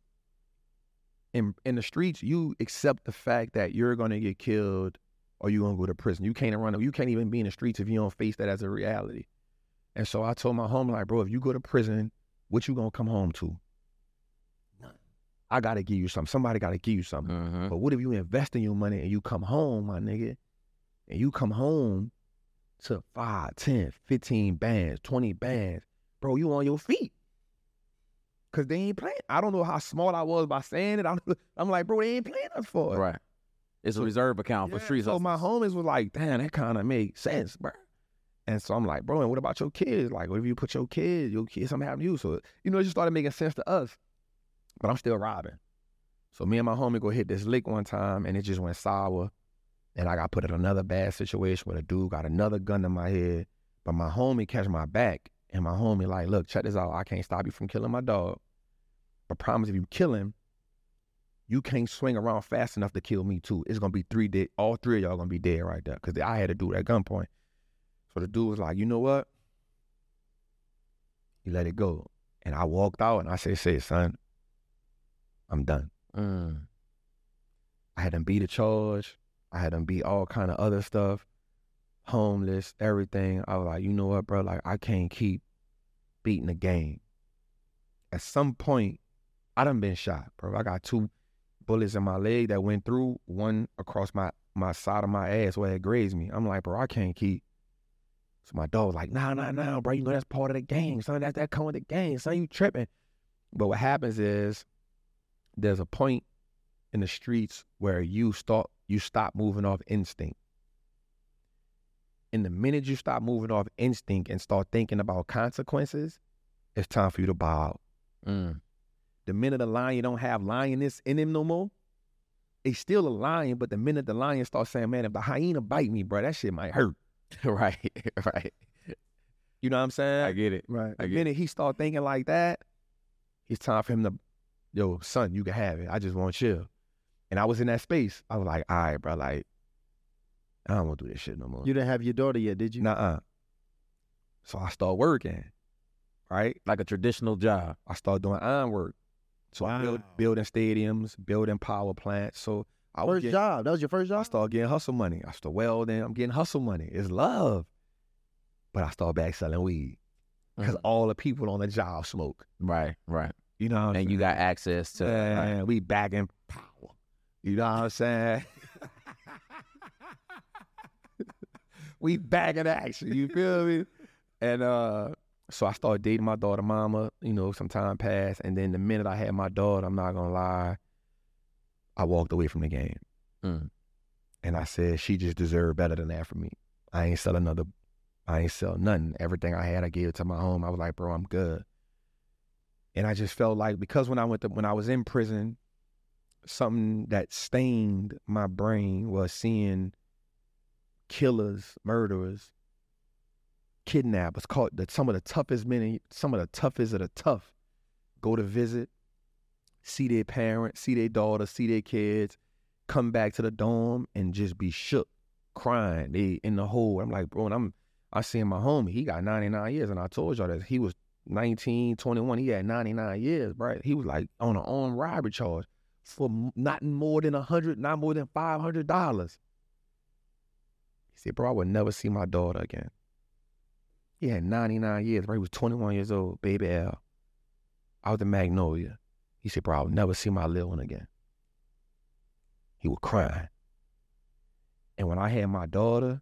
in in the streets, you accept the fact that you're gonna get killed or you're gonna go to prison. You can't run. You can't even be in the streets if you don't face that as a reality. And so I told my homie, like, bro, if you go to prison, what you gonna come home to? None. I gotta give you something. Somebody gotta give you something. Mhm. But what if you invest in your money and you come home, my nigga, and you come home to 5, 10, 15 bands, 20 bands, bro, you on your feet. Cause they ain't playing. I don't know how smart I was by saying it. I'm, *laughs* I'm like, bro, they ain't playing us for it. Right. It's a reserve account for Yeah, street So my homies was like, damn, that kind of makes sense, bro. And so I'm like, bro, and what about your kids? Like, what if you put your kids, your kids, something happen to you? So, you know, it just started making sense to us. But I'm still robbing. So me and my homie go hit this lick one time and it just went sour. And I got put in another bad situation where a dude got another gun to my head. But my homie catch my back. And my homie like, look, check this out. I can't stop you from killing my dog. But promise if you kill him, you can't swing around fast enough to kill me too. It's gonna be three dead. All three of y'all gonna be dead right there. Cause I had to do it at gunpoint. So the dude was like, you know what? He let it go. And I walked out and I said, say, son, I'm done. Mm. I had him beat a charge. I had him beat all kind of other stuff, homeless, everything. I was like, you know what, bro? Like, I can't keep beating the game. At some point, I done been shot, bro. I got two bullets in my leg that went through, one across my, my side of my ass where it grazed me. I'm like, bro, I can't keep. So my dog was like, nah, nah, nah, bro. You know that's part of the game, son. That's that come with the game, son. You tripping. But what happens is there's a point in the streets where you start you stop moving off instinct. And the minute you stop moving off instinct and start thinking about consequences, it's time for you to bow out. Mm. The minute a lion don't have lioness in him no more, he's still a lion, but the minute the lion starts saying, man, if the hyena bite me, bro, that shit might hurt. *laughs* right. *laughs* Right. You know what I'm saying? I get it. Right. I the minute he start thinking like that, it's time for him to, yo, son, you can have it. I just want chill. And I was in that space. I was like, all right, bro, like, I don't want to do this shit no more. You didn't have your daughter yet, did you? Nuh-uh. So I start working, right? Like a traditional job. I start doing iron work. So I build, building stadiums, building power plants. So I was First getting, job. That was your first job. I job. start getting hustle money. I start welding. I'm getting hustle money. It's love. But I start back selling weed because Mhm. all the people on the job smoke. Right. Right. You know what I'm And you got access to. Man, right. we back in power. You know what I'm saying? *laughs* we back in action. You feel me? And uh, so I started dating my daughter mama, you know, some time passed. And then the minute I had my daughter, I'm not gonna lie, I walked away from the game. Mm. And I said, she just deserved better than that from me. I ain't sell another, I ain't sell nothing. Everything I had, I gave it to my home. I was like, bro, I'm good. And I just felt like because when I went to, when I was in prison, something that stained my brain was seeing killers, murderers, kidnappers, caught the, some of the toughest men, some of the toughest of the tough, go to visit, see their parents, see their daughter, see their kids, come back to the dorm and just be shook, crying. They in the hole. I'm like, bro, and I'm I seen my homie, he got 99 years, and I told y'all that he was 19, 21, he had 99 years, right? He was like on an armed robbery charge for not more than a hundred, not more than five hundred dollars. He said, bro, I would never see my daughter again. He had 99 years, bro. He was 21 years old, baby L. I was in Magnolia. He said, bro, I'll never see my little one again. He was crying. And when I had my daughter,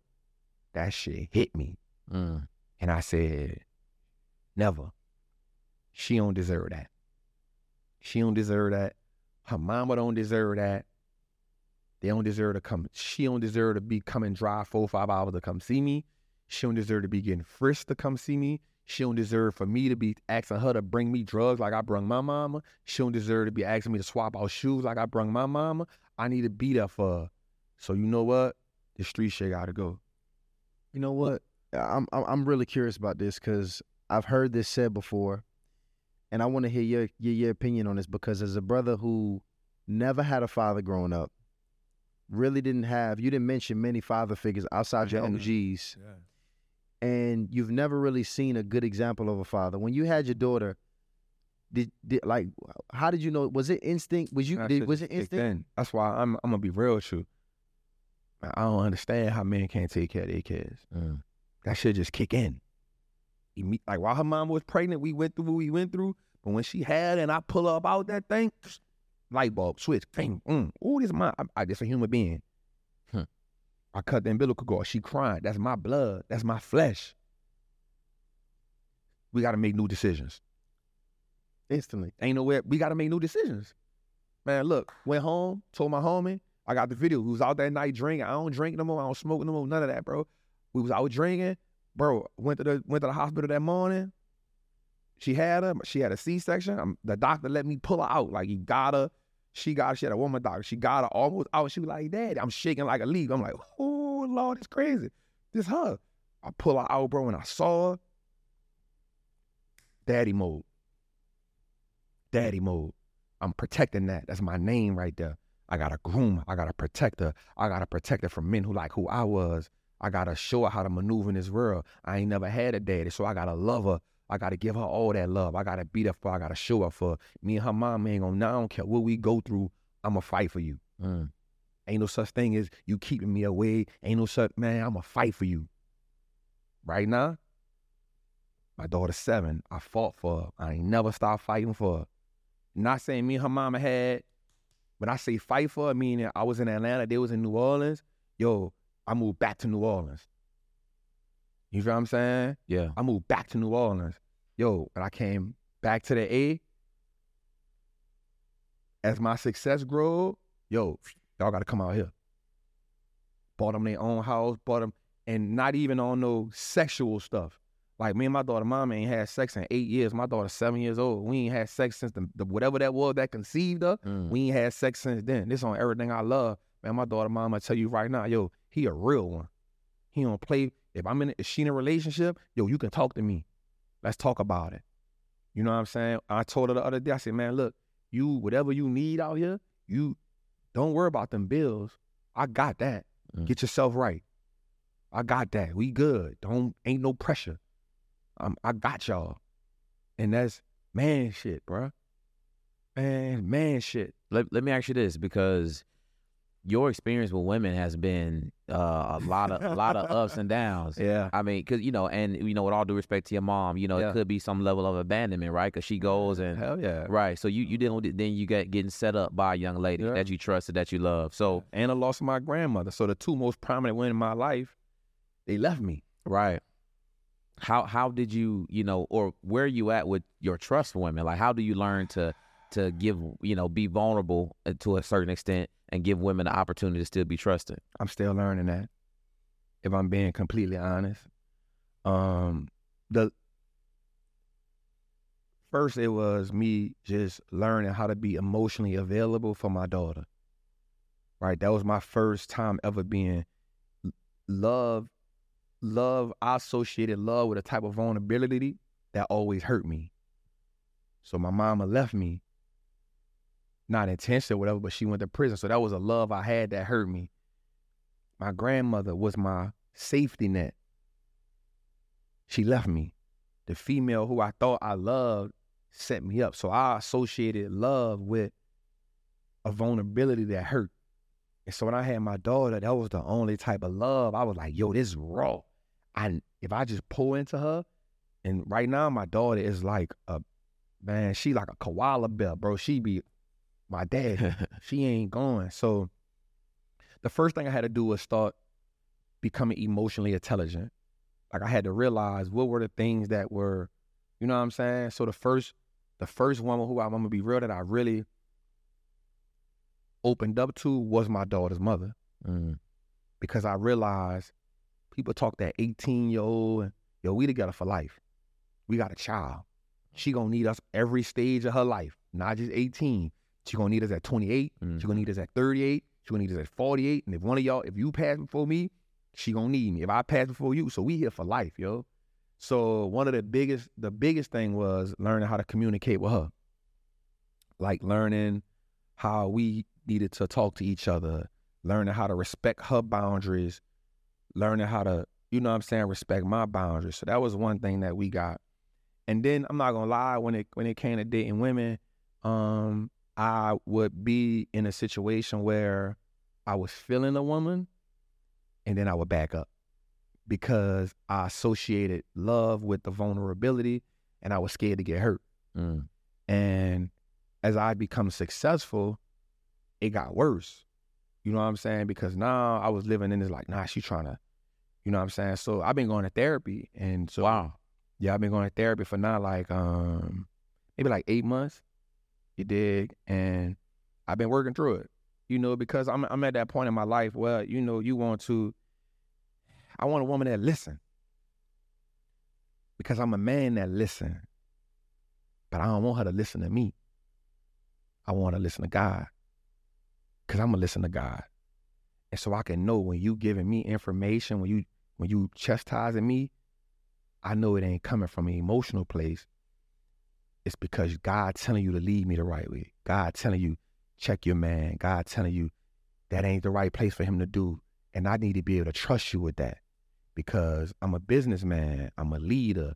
that shit hit me. Mm. And I said, never. She don't deserve that. She don't deserve that. Her mama don't deserve that. They don't deserve to come. She don't deserve to be coming drive four, five hours to come see me. She don't deserve to be getting frisked to come see me. She don't deserve for me to be asking her to bring me drugs like I brung my mama. She don't deserve to be asking me to swap out shoes like I brung my mama. I need to be there for her. So you know what? The street shit gotta go. You know what? I'm I'm, I'm really curious about this because I've heard this said before, and I want to hear your, your your opinion on this because as a brother who never had a father growing up, really didn't have you didn't mention many father figures outside your Yeah. And you've never really seen a good example of a father. When you had your daughter, did, did like how did you know? Was it instinct? Was you did, was it instinct? in. That's why I'm I'm gonna be real with you. I don't understand how men can't take care of their kids. Mm. That should just kick in. Like while her mom was pregnant, we went through what we went through. But when she had and I pull up out that thing, light bulb switch. Bang, mm. Oh, this is my. I, I just a human being. Hmm. I cut the umbilical cord. She crying. That's my blood. That's my flesh. We got to make new decisions. Instantly. Ain't nowhere. We got to make new decisions. Man, look, went home, told my homie, I got the video. We was out that night drinking. I don't drink no more. I don't smoke no more. None of that, bro. We was out drinking, bro. Went to the went to the hospital that morning. She had her. She had a C section. The doctor let me pull her out. Like he got her. She got. She had a woman doctor. She got her almost out. She was like, "Daddy," I'm shaking like a leaf. I'm like, "Oh Lord, it's crazy. This her." I pull her out, bro, and I saw her. Daddy mode. Daddy mode. I'm protecting that. That's my name right there. I gotta groom. I gotta protect her. I gotta protect her from men who like who I was. I gotta show her how to maneuver in this world. I ain't never had a daddy, so I gotta love her. I gotta give her all that love. I gotta beat her for. I gotta show her for. Me and her mom ain't gonna. I don't care what we go through. I'ma fight for you. Mm. Ain't no such thing as you keeping me away. Ain't no such man. I'ma fight for you. Right now, my daughter's seven. I fought for her. I ain't never stopped fighting for her. Not saying me and her mama had, but I say fight for her, meaning I was in Atlanta, they was in New Orleans. Yo, I moved back to New Orleans. You feel what I'm saying? Yeah. I moved back to New Orleans. Yo, and I came back to the A, as my success grew, yo, y'all gotta come out here. Bought them their own house, bought them, and not even on no sexual stuff. Like me and my daughter, mom ain't had sex in eight years. My daughter's seven years old. We ain't had sex since the, the whatever that was that conceived her. Mm. We ain't had sex since then. This on everything I love. Man, my daughter, mom, I tell you right now, yo, he a real one. He don't play. If I'm in, if she in a relationship, yo, you can talk to me. Let's talk about it. You know what I'm saying? I told her the other day, I said, man, look, you whatever you need out here, you don't worry about them bills. I got that. Mm. Get yourself right. I got that. We good. Don't ain't no pressure. Um, I got y'all. And that's man shit, bruh. Man, man shit. Let, let me ask you this because your experience with women has been uh, a lot of a lot of ups and downs. *laughs* Yeah. I mean, cause you know, and you know, with all due respect to your mom, you know, Yeah. it could be some level of abandonment, right? Cause she goes and Hell yeah. right. So you you dealing with then you get getting set up by a young lady Yeah. that you trusted, that you love. So And I lost my grandmother. So the two most prominent women in my life, they left me. right. How how did you you know or where are you at with your trust women? Like how do you learn to to give you know be vulnerable uh, to a certain extent and give women the opportunity to still be trusted? I'm still learning that. If I'm being completely honest. Um the first it was me just learning how to be emotionally available for my daughter. Right? That was my first time ever being love love I associated love with a type of vulnerability that always hurt me. So my mama left me. Not intentional whatever, but she went to prison. So that was a love I had that hurt me. My grandmother was my safety net. She left me. The female who I thought I loved set me up. So I associated love with a vulnerability that hurt. And so when I had my daughter, that was the only type of love. I was like, yo, this is raw. I if I just pull into her, and right now my daughter is like a man, she like a koala bear, bro. She be my dad. *laughs* she ain't going. So the first thing I had to do was start becoming emotionally intelligent. Like I had to realize what were the things that were, you know what I'm saying? So the first the first woman who I'm gonna be real that I really opened up to was my daughter's mother Mm. because I realized people talk that 18 year old and yo, we together for life. We got a child. She gonna need us every stage of her life, not just 18. She gonna need us at 28. Mm. She gonna need us at 38. She gonna need us at 48. And if one of y'all, if you pass before me, she gonna need me. If I pass before you, so we here for life, yo. So one of the biggest, the biggest thing was learning how to communicate with her. Like learning how we needed to talk to each other, learning how to respect her boundaries, learning how to, you know what I'm saying, respect my boundaries. So that was one thing that we got. And then I'm not gonna lie, when it when it came to dating women, um, I would be in a situation where I was feeling a woman, and then I would back up because I associated love with the vulnerability, and I was scared to get hurt. Mm. And as I become successful, it got worse. You know what I'm saying? Because now I was living in this like, nah, she trying to, you know what I'm saying? So I've been going to therapy, and so Wow. yeah, I've been going to therapy for now like um maybe like eight months. You dig? And I've been working through it. You know, because I'm I'm at that point in my life where, you know, you want to I want a woman that listen. Because I'm a man that listen. But I don't want her to listen to me. I want her to listen to God. Cause I'm gonna listen to God. And so I can know when you giving me information, when you when you chastising me, I know it ain't coming from an emotional place. It's because God telling you to lead me the right way. God telling you, check your man. God telling you that ain't the right place for him to do. And I need to be able to trust you with that because I'm a businessman. I'm a leader.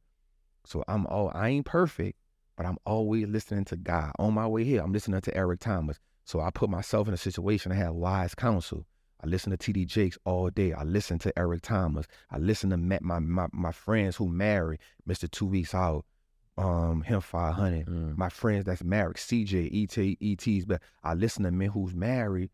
So I'm all, I ain't perfect, but I'm always listening to God. On my way here, I'm listening to Eric Thomas. So I put myself in a situation to have wise counsel. I listen to TD Jakes all day. I listen to Eric Thomas. I listen to my my my, friends who married Mr. Two Weeks Out, um, him five hundred. Mm. My friends that's married, CJ, ET, ETs. But I listen to men who's married,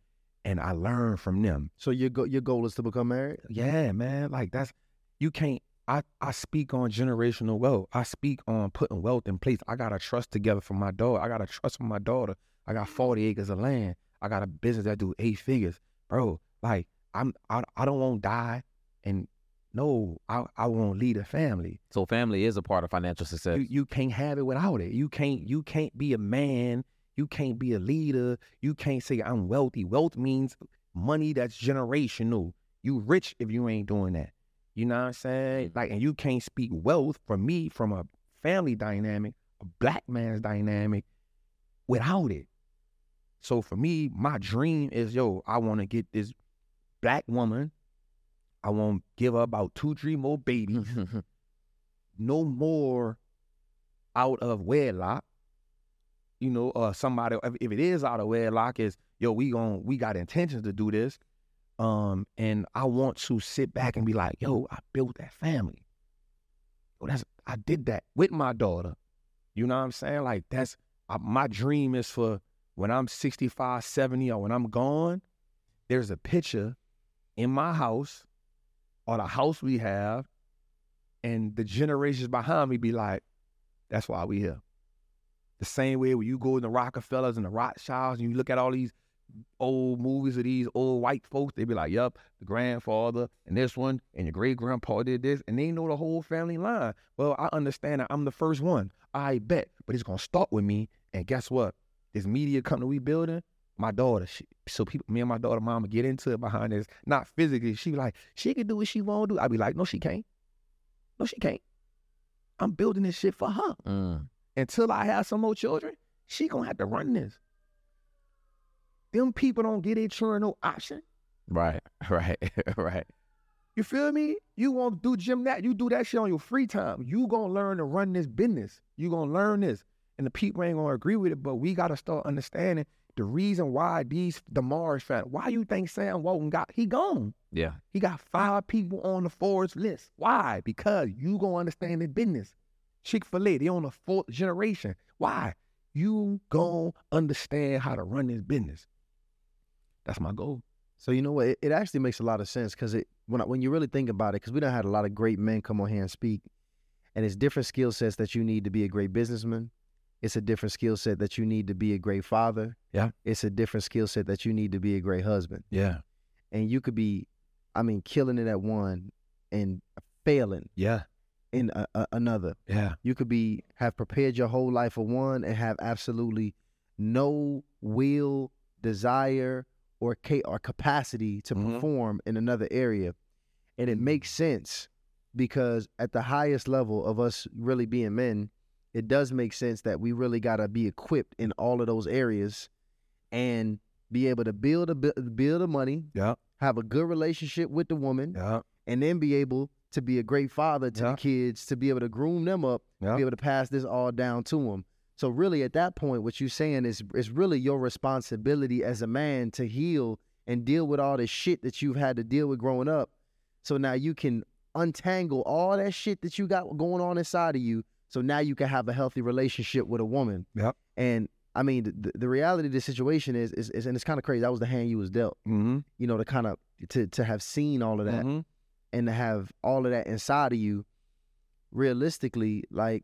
and I learn from them. So your go- your goal is to become married? Yeah, man. Like that's you can't. I I speak on generational wealth. I speak on putting wealth in place. I got a trust together for my daughter. I got a trust for my daughter. I got forty acres of land. I got a business that do eight figures, bro. Like I'm. I I don't want to die, and no, I I want to lead a family. So family is a part of financial success. You you can't have it without it. You can't you can't be a man. You can't be a leader. You can't say I'm wealthy. Wealth means money that's generational. You rich if you ain't doing that. You know what I'm saying? Mm. Like, and you can't speak wealth for me from a family dynamic, a black man's dynamic, without it. So for me, my dream is, yo, I want to get this black woman. I want to give her about two, three more babies *laughs* no more out of wedlock. You know, uh, somebody if, it is out of wedlock, is yo, we gon' we got intentions to do this. Um, and I want to sit back and be like, yo, I built that family. Yo, that's I did that with my daughter. You know what I'm saying? Like that's uh, my dream is for when I'm 65, 70, or when I'm gone. There's a picture in my house or the house we have and the generations behind me be like, that's why we here. The same way when you go in the Rockefellers and the Rothschilds and you look at all these old movies of these old white folks, they be like, yup, the grandfather and this one and your great grandpa did this, and they know the whole family line. Well, I understand that I'm the first one. I bet, but it's gonna start with me. And guess what? This media company we building, my daughter, she, so people, me and my daughter, mama get into it behind this, not physically. She be like, she can do what she want to do. I be like, no, she can't. No, she can't. I'm building this shit for her. Mm. Until I have some more children, she gonna have to run this. Them people don't get a children no option. Right, *laughs* right, *laughs* right. You feel me? You want to do gym that, you do that shit on your free time. You gonna learn to run this business. You gonna learn this. And the people ain't gonna agree with it, but we gotta start understanding the reason why these the Mars fan, why you think Sam Walton got he gone? Yeah. He got five people on the Forbes list. Why? Because you gonna understand the business. Chick-fil-A, they on the fourth generation. Why? You gonna understand how to run this business. That's my goal. So you know what? It, it actually makes a lot of sense because it when I, when you really think about it, because we done had a lot of great men come on here and speak, and it's different skill sets that you need to be a great businessman. It's a different skill set that you need to be a great father. Yeah. It's a different skill set that you need to be a great husband. Yeah. And you could be, I mean, killing it at one and failing Yeah. in a, a, another. Yeah. You could be have prepared your whole life for one and have absolutely no will, desire, or ca- or capacity to Mhm. perform in another area. And it makes sense because at the highest level of us really being men, it does make sense that we really got to be equipped in all of those areas and be able to build a build a money, Yeah. have a good relationship with the woman, Yeah. and then be able to be a great father to Yeah. the kids, to be able to groom them up, Yeah. be able to pass this all down to them. So really, at that point, what you're saying is is really your responsibility as a man to heal and deal with all the shit that you've had to deal with growing up. So now you can untangle all that shit that you got going on inside of you. So now you can have a healthy relationship with a woman. Yep. And I mean, the, the reality of the situation is, is, is and it's kind of crazy. That was the hand you was dealt. Mm-hmm. You know, to kind of to to have seen all of that Mm-hmm. and to have all of that inside of you. Realistically, like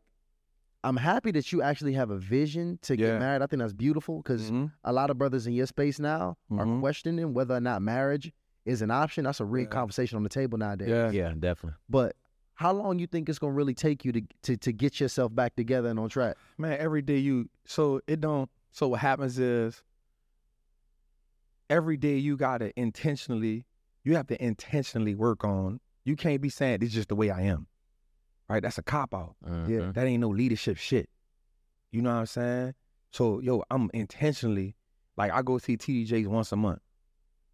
I'm happy that you actually have a vision to Yeah. get married. I think that's beautiful because Mm-hmm. a lot of brothers in your space now are Mhm. questioning whether or not marriage is an option. That's a real Yeah. conversation on the table nowadays. Yeah. Yeah, definitely. But how long you think it's gonna really take you to to to get yourself back together and on track? man, every day you so it don't so what happens is every day you gotta intentionally you have to intentionally work on you can't be saying it's just the way I am. Right? That's a cop out. Yeah, mm-hmm. That ain't no leadership shit. You know what I'm saying? So yo, I'm intentionally like I go see TD Jakes once a month.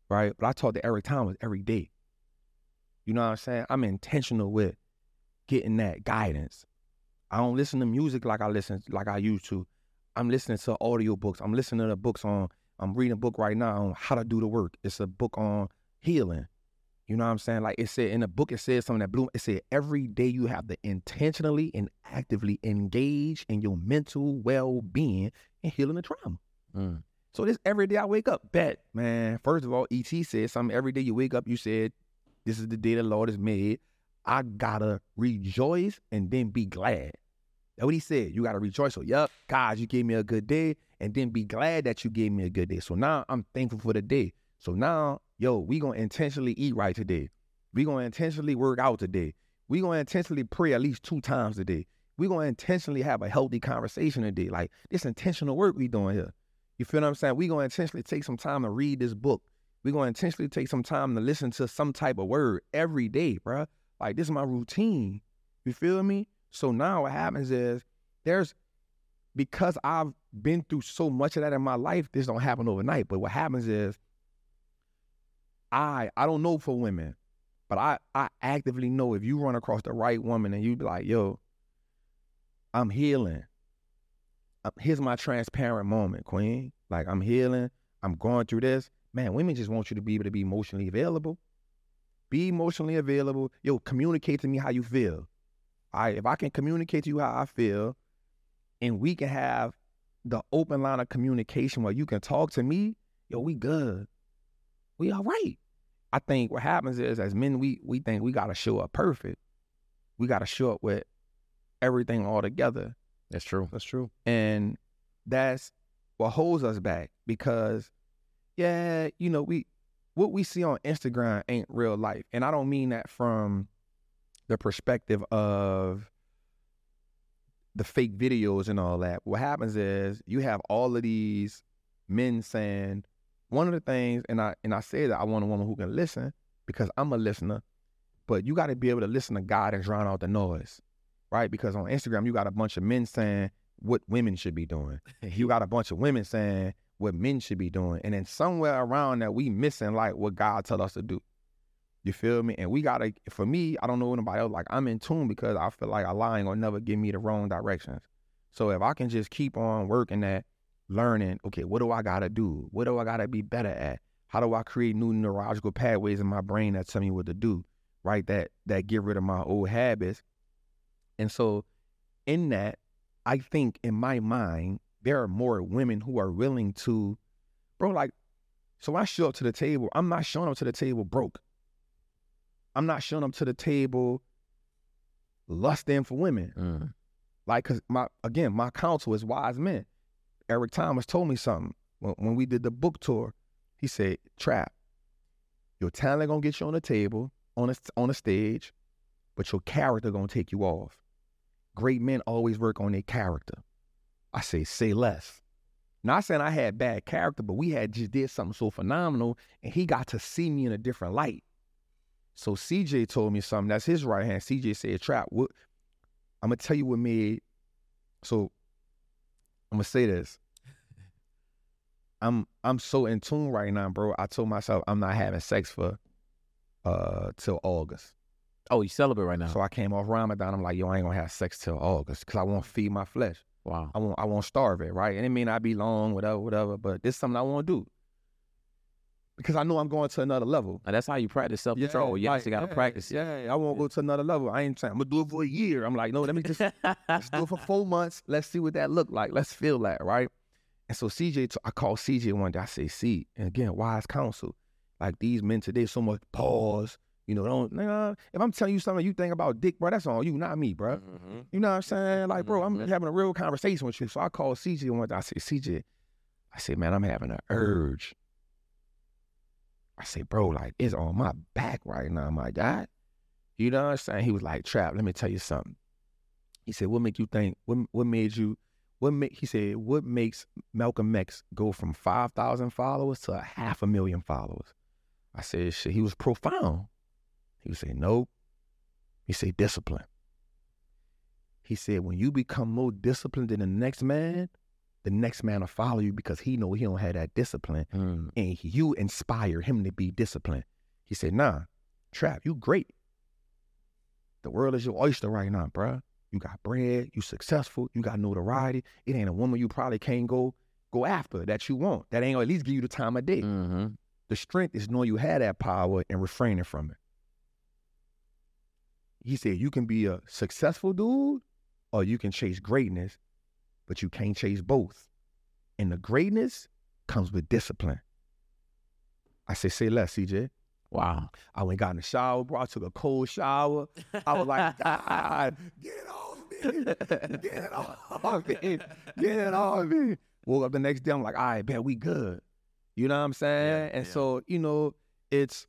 Right? But I talk to Eric Thomas every day. You know what I'm saying? I'm intentional with getting that guidance. I don't listen to music like I listen like I used to. I'm listening to audio books. I'm listening to books on I'm reading a book right now on how to do the work. It's a book on healing. You know what I'm saying? Like it said in the book, it says something that blew. It said every day you have to intentionally and actively engage in your mental well-being and healing the trauma. Mm. So this every day I wake up, bet man. First of all, ET said something. Every day you wake up, you said, "This is the day the Lord has made." I gotta rejoice and then be glad. That's what he said. You gotta rejoice. So, yup, God, you gave me a good day, and then be glad that you gave me a good day. So now I'm thankful for the day. So now, yo, we gonna intentionally eat right today. We gonna intentionally work out today. We gonna intentionally pray at least two times a day. We gonna intentionally have a healthy conversation today. Like this intentional work we doing here. You feel what I'm saying? We gonna intentionally take some time to read this book. We gonna intentionally take some time to listen to some type of word every day, bruh. Like this is my routine. You feel me? So now what happens is there's because I've been through so much of that in my life, this don't happen overnight. But what happens is I I don't know for women, but I I actively know if you run across the right woman and you be like, yo, I'm healing. Um, here's my transparent moment, Queen. Like I'm healing. I'm going through this. Man, women just want you to be able to be emotionally available. Be emotionally available. Yo, communicate to me how you feel. All right, if I can communicate to you how I feel, and we can have the open line of communication where you can talk to me, yo, we good. We all right. I think what happens is as men, we we think we gotta show up perfect. We gotta show up with everything all together. That's true. That's true. And that's what holds us back because, yeah, you know, we what we see on Instagram ain't real life. And I don't mean that from the perspective of the fake videos and all that. What happens is you have all of these men saying one of the things, and I and I say that I want a woman who can listen because I'm a listener, but you got to be able to listen to God and drown out the noise, right? Because on Instagram you got a bunch of men saying what women should be doing. *laughs* You got a bunch of women saying what men should be doing, and then somewhere around that we missing like what God tell us to do. You feel me? And we gotta. For me, I don't know anybody else. Like I'm in tune because I feel like Allah ain't gonna never give me the wrong directions. So if I can just keep on working at learning, okay, what do I gotta do? What do I gotta be better at? How do I create new neurological pathways in my brain that tell me what to do? Right? That that get rid of my old habits. And so in that, I think in my mind, there are more women who are willing to, bro, like, so I show up to the table, I'm not showing up to the table broke. I'm not showing up to the table lusting for women. Mm. Like, cause my again, my counsel is wise men. Eric Thomas told me something when, when we did the book tour. He said, "Trap, your talent gonna get you on the table, on a on a stage, but your character gonna take you off. Great men always work on their character. I say, say less. Not saying I had bad character, but we had just did something so phenomenal, and he got to see me in a different light. So CJ told me something. That's his right hand. CJ said, "Trap, what? I'm gonna tell you what made. So I'm gonna say this. I'm I'm so in tune right now, bro. I told myself I'm not having sex for uh till August. Oh, you celebrate right now. So I came off Ramadan. I'm like, yo, I ain't gonna have sex till August because I want to feed my flesh. Wow. I won't I won't starve it, right? And it may not be long, whatever, whatever, but this is something I want to do. Because I know I'm going to another level. And that's how you practice self control. Yeah, you like, got to yeah, practice it. Yeah, I won't go to another level. I ain't saying I'm gonna do it for a year. I'm like, no, let me just let's do it for four *laughs* months. Let's see what that look like. Let's feel that, right? And so CJ, I called CJ one day. I say, see, and again, wise counsel. Like these men today, so much pause. You know, don't. Nigga, if I'm telling you something you think about dick, bro, that's on you, not me, bro. Mhm. You know what I'm saying? Like, bro, I'm Mhm. having a real conversation with you. So I called CJ one day. I said, CJ, I said, man, I'm having an urge. I said, bro, like, it's on my back right now, my guy. You know what I'm saying? He was like, Trap, let me tell you something. He said, what make you think, what, what made you, what make, he said, what makes Malcolm X go from 5,000 followers to a half a million followers? I said, shit, he was profound. He would say, nope. He said, discipline. He said, when you become more disciplined than the next man, the next man will follow you because he know he don't have that discipline Mm. and you inspire him to be disciplined. He said, nah, Trap, you great. The world is your oyster right now, bruh. You got bread, you successful, you got notoriety. It ain't a woman you probably can't go go after that you want. That ain't gonna at least give you the time of day. hmm The strength is knowing you had that power and refraining from it. He said you can be a successful dude or you can chase greatness, but you can't chase both. And the greatness comes with discipline. I said, say less, CJ. Wow. I went got in the shower, bro. I took a cold shower. I was like, *laughs* God, get it off me. Get it off me. Get it off me. Woke up the next day, I'm like, all right, bet we good. You know what I'm saying? Yeah, and yeah. so, you know, it's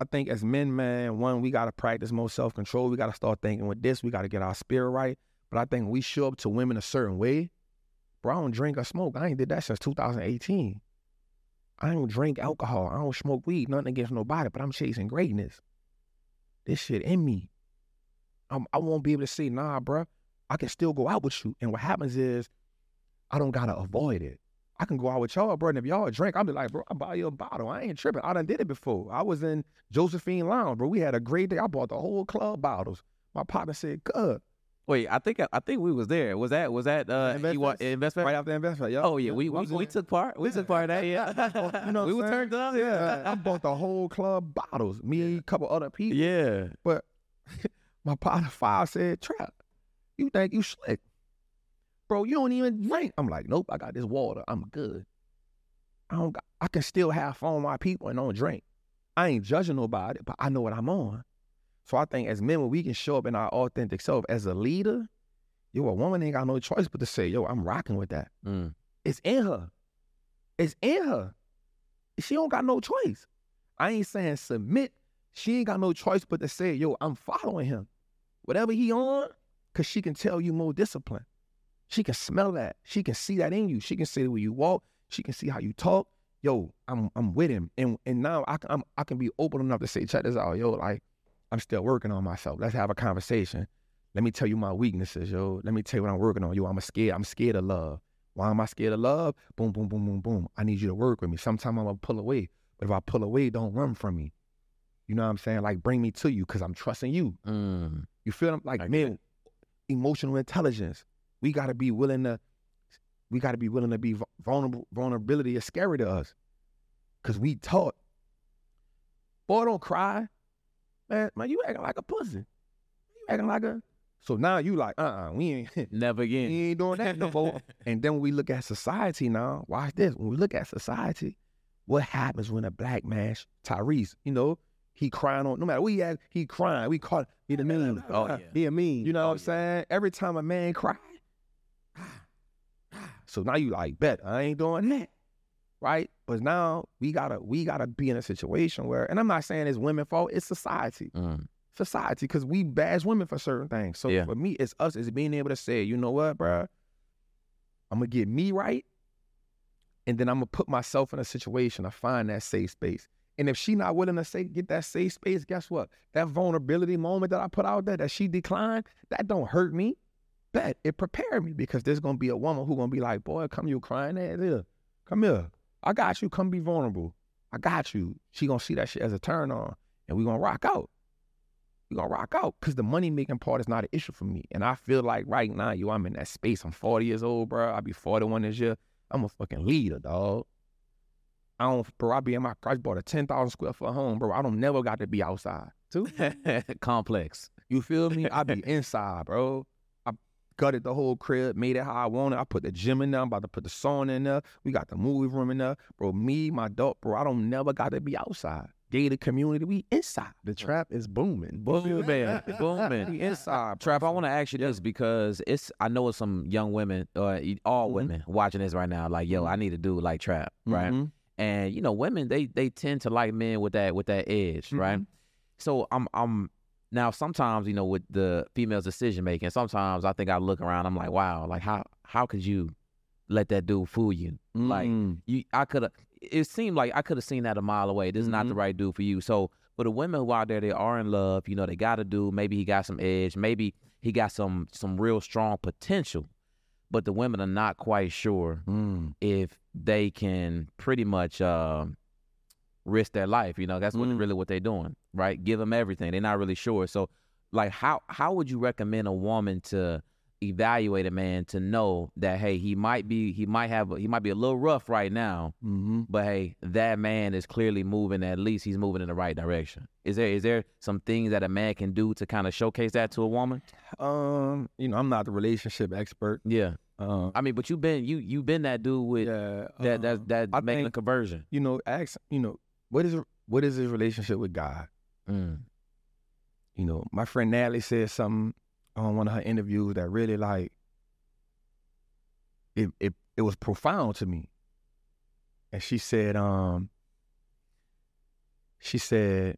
I think as men, man, one, we gotta practice more self-control. We gotta start thinking with this, we gotta get our spirit right. But I think we show up to women a certain way, bro, I don't drink or smoke. I ain't did that since 2018. I don't drink alcohol. I don't smoke weed. Nothing against nobody, but I'm chasing greatness. This shit in me. I'm, I won't be able to say, nah, bro, I can still go out with you. And what happens is, I don't gotta avoid it. I can go out with y'all, bro. And if y'all drink, I'll be like, bro, I'll buy you a bottle. I ain't tripping. I done did it before. I was in Josephine Lounge, bro. We had a great day. I bought the whole club bottles. My partner said, good. Wait, I think I think we was there. Was that was that uh want investment? Right after investment, yeah. Oh yeah, we we, we took part. We took part that. Yeah, *laughs* You know *laughs* we were turned up. Yeah, *laughs* I bought the whole club bottles. Me and a couple other people. yeah. But my partner five said, Trap, you think you slick. Bro, you don't even drink. I'm like, nope, I got this water. I'm good. I don't got, I can still have fun with my people and don't drink. I ain't judging nobody, but I know what I'm on. So I think as men, when we can show up in our authentic self as a leader, yo, a woman ain't got no choice but to say, yo, I'm rocking with that. Mm. It's in her. It's in her. She don't got no choice. I ain't saying submit. She ain't got no choice but to say, yo, I'm following him. Whatever he on, cause she can tell you more discipline. She can smell that. She can see that in you. She can see the way you walk. She can see how you talk. Yo, I'm I'm with him. And and now I can I'm, I can be open enough to say, check this out, yo, like I'm still working on myself. Let's have a conversation. Let me tell you my weaknesses, yo. Let me tell you what I'm working on. Yo, I'm a scared. I'm scared of love. Why am I scared of love? Boom, boom, boom, boom, boom. I need you to work with me. Sometimes I'm gonna pull away. But if I pull away, don't run from me. You know what I'm saying? Like bring me to you because I'm trusting you. Mm. You feel them? Like man, emotional intelligence. We gotta be willing to. We gotta be willing to be vulnerable. Vulnerability is scary to us, cause we taught. Boy, don't cry, man. Man, you acting like a pussy. You acting like a. So now you like, uh, uh we ain't. *laughs* Never again. We ain't doing that no more. *laughs* and then when we look at society now, watch this. When we look at society, what happens when a black man, Tyrese, you know, he crying on no matter what he at, he crying. We call he the mean. *laughs* Oh, yeah. He a mean. You know Oh, what I'm saying? Every time a man cry, so now you like, bet I ain't doing that. Right? But now we gotta we gotta be in a situation where, and I'm not saying it's women's fault, it's society Mm. society because we bash women for certain things. So Yeah. for me, it's us, it's being able to say, you know what, bruh, I'm gonna get me right, and then I'm gonna put myself in a situation to find that safe space. And if she not willing to say get that safe space, guess what? That vulnerability moment that I put out there that she declined, that don't hurt me. Bet it prepared me because there's gonna be a woman who gonna be like, boy, come you crying at here. Come here. I got you. Come be vulnerable. I got you. She gonna see that shit as a turn on and we gonna rock out. we gonna rock out because the money making part is not an issue for me. And I feel like right now, yo, I'm in that space. I'm 40 years old, bro. I'll be 41 this year. I'm a fucking leader, dog. I don't, bro. I be in my. I bought a 10,000 square foot home, bro. I don't never got to be outside. Too. *laughs* Complex. You feel me? I be inside, bro. Gutted the whole crib, made it how I want it. I put the gym in there. I'm about to put the sauna in there. We got the movie room in there, bro. Me, my dog, bro. I don't never got to be outside. Gated community, we inside. The trap is booming. Boom, man. Boom, man. We inside. Trap, I want to ask you this because it's I know it's some young women or all Mhm. women watching this right now. Like, yo, I need to do like Trap, right? Mhm. And you know, women they they tend to like men with that with that edge, right? So I'm I'm now sometimes you know with the female's decision making, sometimes I think I look around, I'm like, wow, like how how could you let that dude fool you? Like Mm. you, I could have. It seemed like I could have seen that a mile away. This is not the right dude for you. So for the women who out there, they are in love. You know, they got a dude. Maybe he got some edge. Maybe he got some some real strong potential. But the women are not quite sure Mm. if they can pretty much um risk their life. You know, that's what Mm. really what they're doing, right? Give them everything. They're not really sure. So, like, how how would you recommend a woman to evaluate a man to know that hey, he might be he might have he might be a little rough right now, Mm-hmm. but hey, that man is clearly moving. At least he's moving in the right direction. Is there is there some things that a man can do to kind of showcase that to a woman? Um, you know, I'm not the relationship expert. Yeah, Um, I mean, but you've been you you've been that dude with yeah, that um, that that I making a conversion. you know, ask, you know, what is what is his relationship with God? Mm. You know, my friend Natalie said something on one of her interviews that really like it it it was profound to me. And she said, um, she said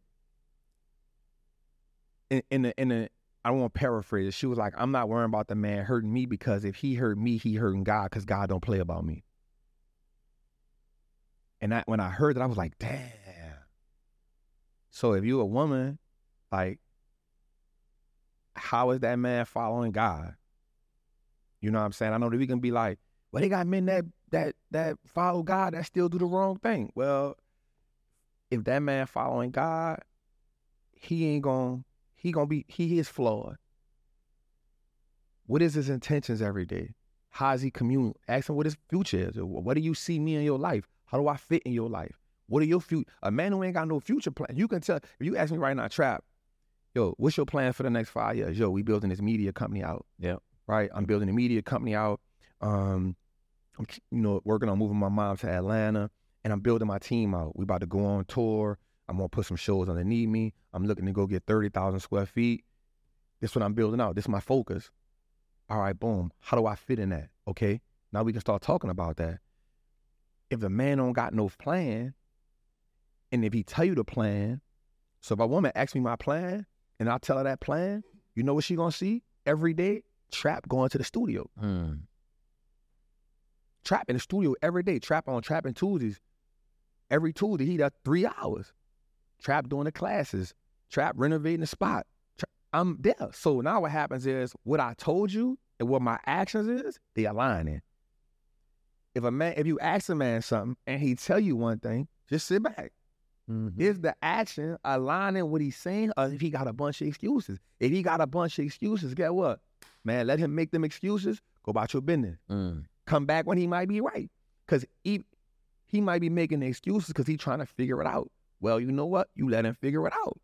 in in the in the I don't want to paraphrase. She was like, I'm not worrying about the man hurting me because if he hurt me, he hurting God because God don't play about me. And I, when I heard that, I was like, damn. So if you a woman, like, how is that man following God? You know what I'm saying? I know that we can be like, well, they got men that that that follow God that still do the wrong thing. Well, if that man following God, he ain't gonna he gonna be he is flawed. What is his intentions every day? How is he commune? Ask him what his future is. What do you see me in your life? How do I fit in your life? What are your future? A man who ain't got no future plan. You can tell if you ask me right now, trap. Yo, what's your plan for the next five years? Yo, we building this media company out. Yeah. Right. I'm building a media company out. Um, I'm you know working on moving my mom to Atlanta, and I'm building my team out. We about to go on tour. I'm gonna put some shows underneath me. I'm looking to go get thirty thousand square feet. This what I'm building out. This is my focus. All right, boom. How do I fit in that? Okay. Now we can start talking about that. If the man don't got no plan, and if he tell you the plan, so if a woman asks me my plan and I tell her that plan, you know what she gonna see every day? Trap going to the studio. Mm. Trap in the studio every day. Trap on Trapping Tuesdays. Every Tuesday he does three hours. Trap doing the classes. Trap renovating the spot. Tra- I'm there. So now what happens is what I told you and what my actions is, they aligning. If a man, if you ask a man something and he tell you one thing, just sit back. Mhm. Is the action aligning what he's saying, or if he got a bunch of excuses? If he got a bunch of excuses, get what? Man, let him make them excuses. Go about your business. Mm. Come back when he might be right, because he he might be making excuses because he's trying to figure it out. Well, you know what? You let him figure it out.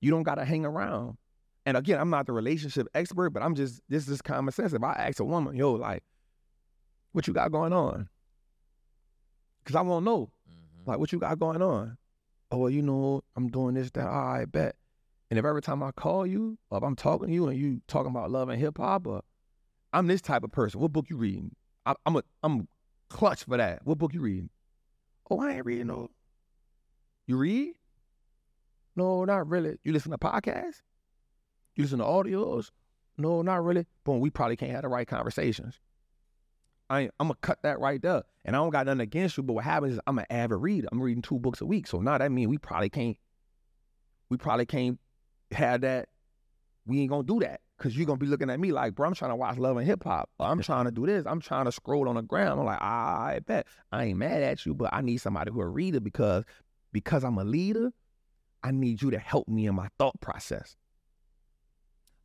You don't gotta hang around. And again, I'm not the relationship expert, but I'm just this is common sense. If I ask a woman, yo, like, what you got going on? Because I won't know. Mhm. Like, what you got going on? Oh, well, you know, I'm doing this, that. Right, bet. And if every time I call you, or if I'm talking to you and you talking about love and hip hop, or uh, I'm this type of person. What book you reading? I, I'm a I'm clutch for that. What book you reading? Oh, I ain't reading no. You read? No, not really. You listen to podcasts? You listen to audios? No, not really. Boom, we probably can't have the right conversations. I I'm gonna cut that right there. And I don't got nothing against you, but what happens is I'm an avid reader. I'm reading two books a week. So now that means we probably can't, we probably can't have that. We ain't gonna do that. Cause you're gonna be looking at me like, bro, I'm trying to watch love and hip hop. I'm trying to do this. I'm trying to scroll on the ground. I'm like, I bet. I ain't mad at you, but I need somebody who a reader because because I'm a leader, I need you to help me in my thought process.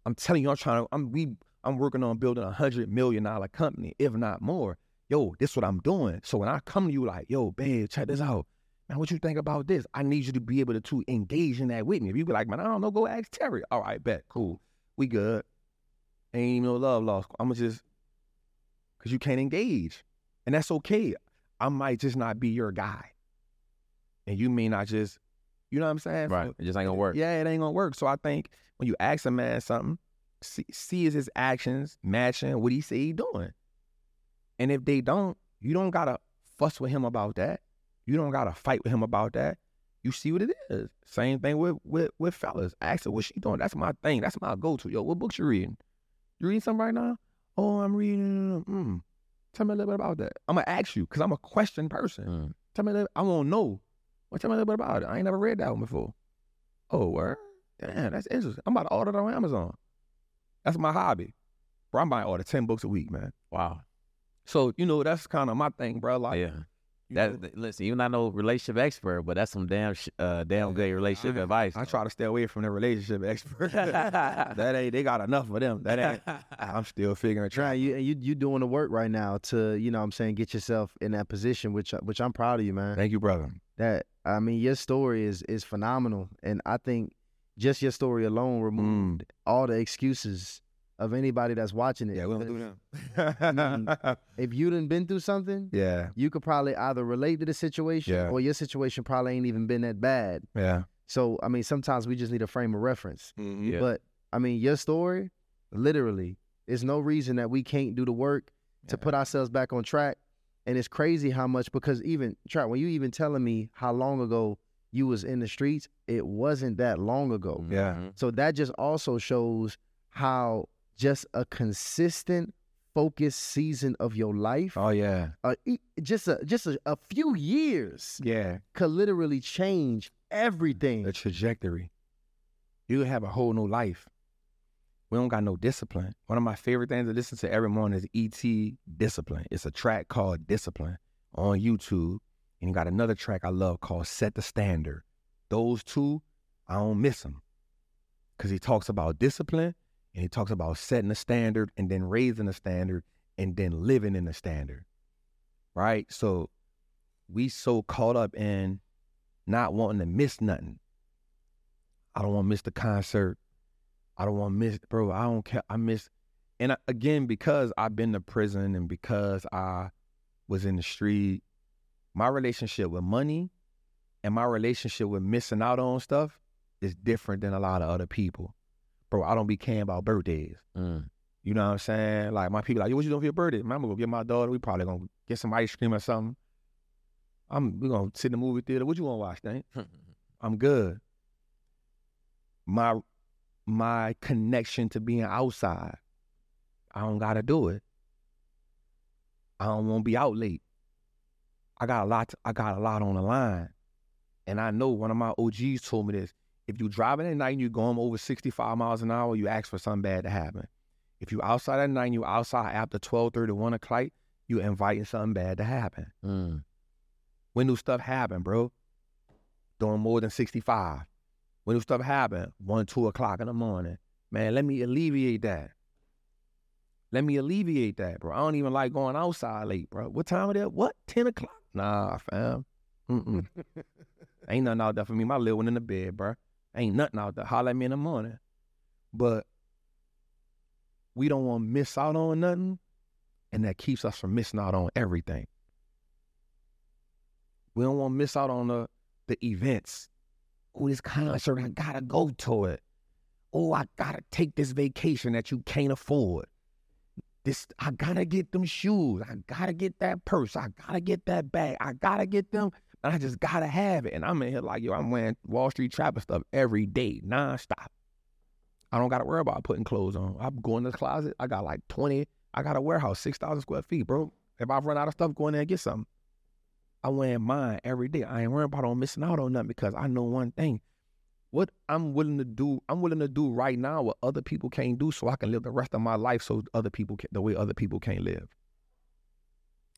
I'm telling you, I'm trying to. I'm we. I'm working on building a hundred million dollar company, if not more. Yo, this is what I'm doing. So when I come to you like, yo, babe, check this out. Man, what you think about this? I need you to be able to, to engage in that with me. If you be like, man, I don't know, go ask Terry. All right, bet, cool. We good. Ain't even no love lost. I'ma just cause you can't engage. And that's okay. I might just not be your guy. And you may not just, you know what I'm saying? Right. So- It just ain't gonna work. yeah, it ain't gonna work. So I think when you ask a man something, see, see is his actions matching what he say he doing. And if they don't, you don't gotta fuss with him about that. You don't gotta fight with him about that. You see what it is. Same thing with with with fellas. Ask her what she doing. That's my thing. That's my go to. Yo, what books you reading? You reading something right now? Oh, I'm reading. Mm. Tell me a little bit about that. I'm gonna ask you because I'm a question person. Mm. Tell me a little. I won't know. Well, tell me a little bit about it. I ain't never read that one before. Oh, word? Damn, that's interesting. I'm about to order it on Amazon. That's my hobby. Bro, I'm about to order 10 books a week, man. Wow. So, you know, that's kind of my thing, bro. Like, yeah. That, know, listen, even I know relationship expert, but that's some damn sh- uh damn good relationship I- advice. I try to stay away from the relationship *laughs* expert. *laughs* that ain't, they got enough of them. That ain't, *laughs* I'm still figuring Trying you you you doing the work right now to you know what I'm saying get yourself in that position which which I'm proud of you man. Thank you, brother. That I mean your story is is phenomenal and I think just your story alone removed all the excuses of anybody that's watching it. Yeah, we don't do them. *laughs* If you done been through something, yeah, you could probably either relate to the situation Yeah. or your situation probably ain't even been that bad. yeah. So I mean sometimes we just need a frame of reference. Mhm. Yeah. But I mean, your story, literally, is no reason that we can't do the work to put ourselves back on track. And it's crazy how much because even track when you even telling me how long ago you was in the streets, it wasn't that long ago. Yeah. Mhm. So that just also shows how just a consistent, focused season of your life, Oh, yeah. uh, just a just a, a few years Yeah. could literally change everything. the trajectory. You have a whole new life. We don't got no discipline. One of my favorite things to listen to every morning is ET Discipline. It's a track called Discipline on YouTube. And you got another track I love called Set the Standard. Those two, I don't miss them. Because he talks about discipline and he talks about setting a standard and then raising a standard and then living in the standard. Right? So we so caught up in not wanting to miss nothing. I don't want to miss the concert. I don't want to miss, bro. I don't care. I miss, and I, again because I've been to prison and because I was in the street, my relationship with money and my relationship with missing out on stuff is different than a lot of other people. Bro, I don't be caring about birthdays. Mm. You know what I'm saying? Like my people, like, yo, what you doing for your birthday? Man, I'm gonna go get my daughter. We probably gonna get some ice cream or something. I'm we gonna sit in the movie theater. What you wanna watch, Dane? *laughs* I'm good. My my connection to being outside, I don't gotta do it. I don't want to be out late. I got a lot. To, I got a lot on the line, and I know one of my OGs told me this: if you driving at night and you going over 65 miles an hour, you ask for something bad to happen. If you outside at night and you outside after 12, 1 o'clock, you inviting something bad to happen. Mm. When do stuff happen, bro? Doing more than 65. When do stuff happen? 1, 2 o'clock in the morning. Man, let me alleviate that. Let me alleviate that, bro. I don't even like going outside late, bro. What time is it? What? 10 o'clock? Nah, fam. Mm-mm. Ain't nothing out there for me. My little one in the bed, bro. Ain't nothing out there. Holler at me in the morning. But we don't want to miss out on nothing, and that keeps us from missing out on everything. We don't want to miss out on the the events. Oh, this concert, I gotta go to it. Oh, I gotta take this vacation that you can't afford. This, I gotta get them shoes. I gotta get that purse. I gotta get that bag. I gotta get them. And I just gotta have it. And I'm in here like, yo, I'm wearing Wall Street Trapper stuff every day, nonstop. I don't gotta worry about putting clothes on. I'm going to the closet. I got like 20. I got a warehouse, 6,000 square feet, bro. If I run out of stuff, go in there and get something. I'm wearing mine every day. I ain't worrying about on missing out on nothing because I know one thing. What I'm willing to do, I'm willing to do right now what other people can't do so I can live the rest of my life so other people can, the way other people can't live.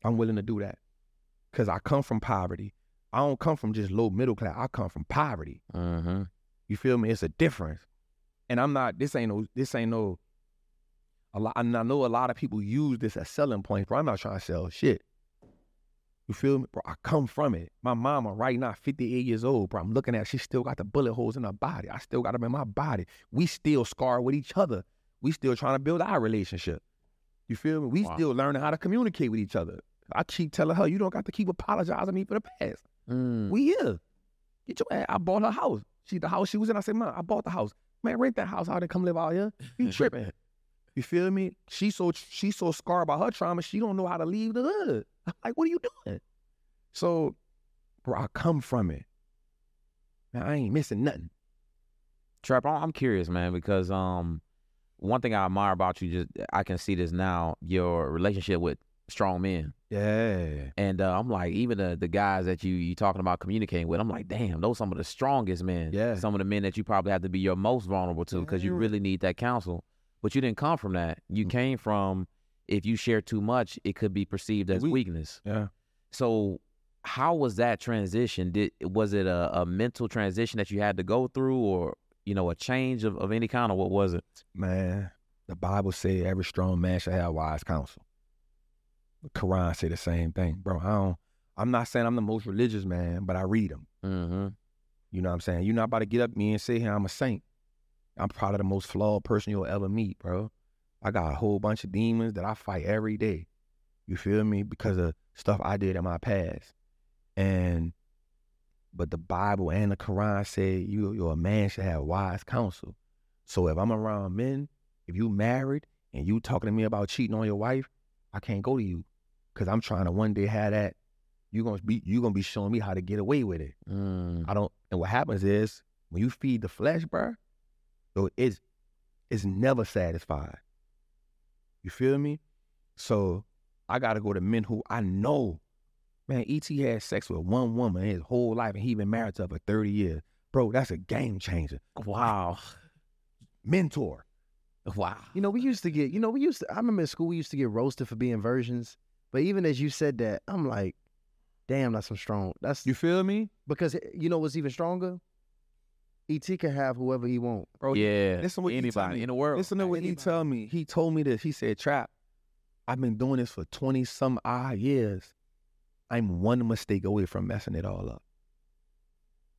I'm willing to do that. Cause I come from poverty. I don't come from just low middle class. I come from poverty. Mm-hmm. You feel me? It's a difference. and I'm not. This ain't no. This ain't no. A lot. And I know a lot of people use this as selling points, but I'm not trying to sell shit. You feel me, bro? I come from it. My mama right now, 58 years old, bro. I'm looking at. She still got the bullet holes in her body. I still got them in my body. We still scar with each other. We still trying to build our relationship. You feel me? We Wow. still learning how to communicate with each other. I keep telling her, you don't got to keep apologizing to me for the past. Mm. We here. Get your ass. I bought her house. She the house she was in. I said, man, I bought the house. Man, rent that house out and come live out here. You *laughs* tripping. you feel me? She so she so scarred by her trauma, she don't know how to leave the hood. I'm *laughs* like, what are you doing? So, bro, I come from it. Man, I ain't missing nothing. Trap, I'm curious, man, because um, one thing I admire about you, just I can see this now, your relationship with strong men, Yeah. and uh, I'm like, even the the guys that you you talking about communicating with, I'm like, damn, those some of the strongest men. Yeah. Some of the men that you probably have to be your most vulnerable to because you really need that counsel. But you didn't come from that. You Mm. came from if you share too much, it could be perceived as Weak. weakness. Yeah. So how was that transition? Did was it a, a mental transition that you had to go through or you know, a change of, of any kind or what was it? Man, the Bible say every strong man should have wise counsel. The Quran say the same thing, bro. I don't. I'm not saying I'm the most religious man, but I read them. Mm-hmm. You know what I'm saying? You're not about to get up me and say here I'm a saint. I'm probably the most flawed person you'll ever meet, bro. I got a whole bunch of demons that I fight every day. You feel me? Because of stuff I did in my past. And but the Bible and the Quran say you you're a man should have wise counsel. So if I'm around men, if you married and you talking to me about cheating on your wife, I can't go to you. Cause I'm trying to one day have that. You gonna be you gonna be showing me how to get away with it. Mm. I don't. And what happens is when you feed the flesh, bro, it's it's never satisfied. You feel me? So I gotta go to men who I know. Man, ET had sex with one woman his whole life, and he been married to her for thirty years. Bro, that's a game changer. Wow. Mentor. Wow. You know, we used to get, you know, we used to, I remember in school, we used to get roasted for being virgins. But even as you said that, I'm like, damn, that's some strong. That's You feel me, because eh, you know what's even stronger? ET can have whoever he want. bro? yeah. Listen what anybody me. in the world. Listen to what he tell me. He told me this. He said, "Trap, I've been doing this for twenty some odd years. I'm one mistake away from messing it all up.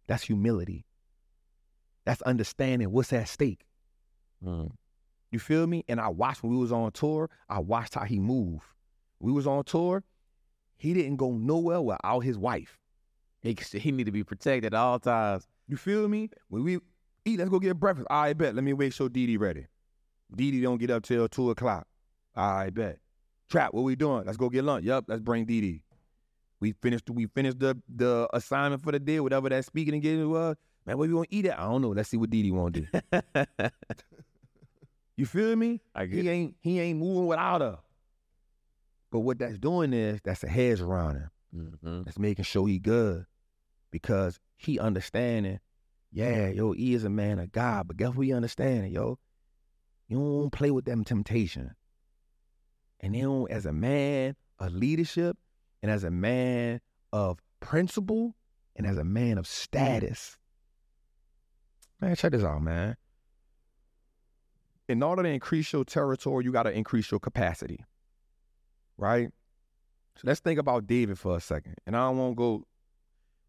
That's humility. That's understanding what's at stake. Mm. You feel me? And I watched when we was on tour. I watched how he moved. We was on tour. He didn't go nowhere without his wife. He, he need to be protected at all times. You feel me? When we eat, let's go get breakfast. I bet. Let me wait so Dee Dee ready. Dee Dee don't get up till two o'clock. I bet. Trap, what we doing? Let's go get lunch. Yup, let's bring Dee Dee. We finished. We finished the the assignment for the day, whatever that speaking engagement was. Man, what we gonna eat at? I don't know. Let's see what Dee Dee want to do. *laughs* You feel me? I get He ain't he ain't moving without her. But what that's doing is that's a hedge around him. mm-hmm. That's making sure he good because he understanding. Yeah, yo, he is a man of God, but guess what he understanding, yo? You don't play with them temptation. And then as a man of leadership and as a man of principle and as a man of status. Man, check this out, man. In order to increase your territory, you got to increase your capacity. Right? So let's think about David for a second. And I don't want to go,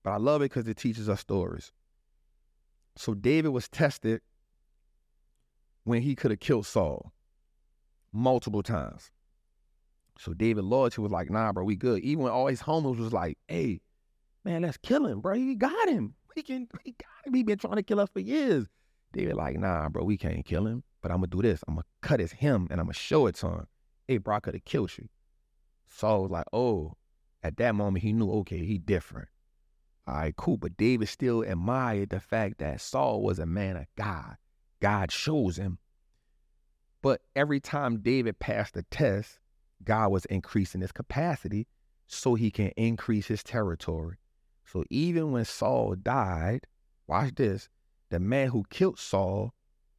but I love it because it teaches us stories. So David was tested when he could have killed Saul multiple times. So David loyalty was like, nah, bro, we good. Even when all his homies was like, hey, man, let's kill him, bro. He got him. We can, we got him. He been trying to kill us for years. David like, nah, bro, we can't kill him. But I'm gonna do this. I'm gonna cut his hem and I'm gonna show it to him. Hey, bro, I could have killed you. Saul was like, oh, at that moment he knew, okay, he different. All right, cool. But David still admired the fact that Saul was a man of God. God shows him. But every time David passed the test, God was increasing his capacity so he can increase his territory. So even when Saul died, watch this, the man who killed Saul,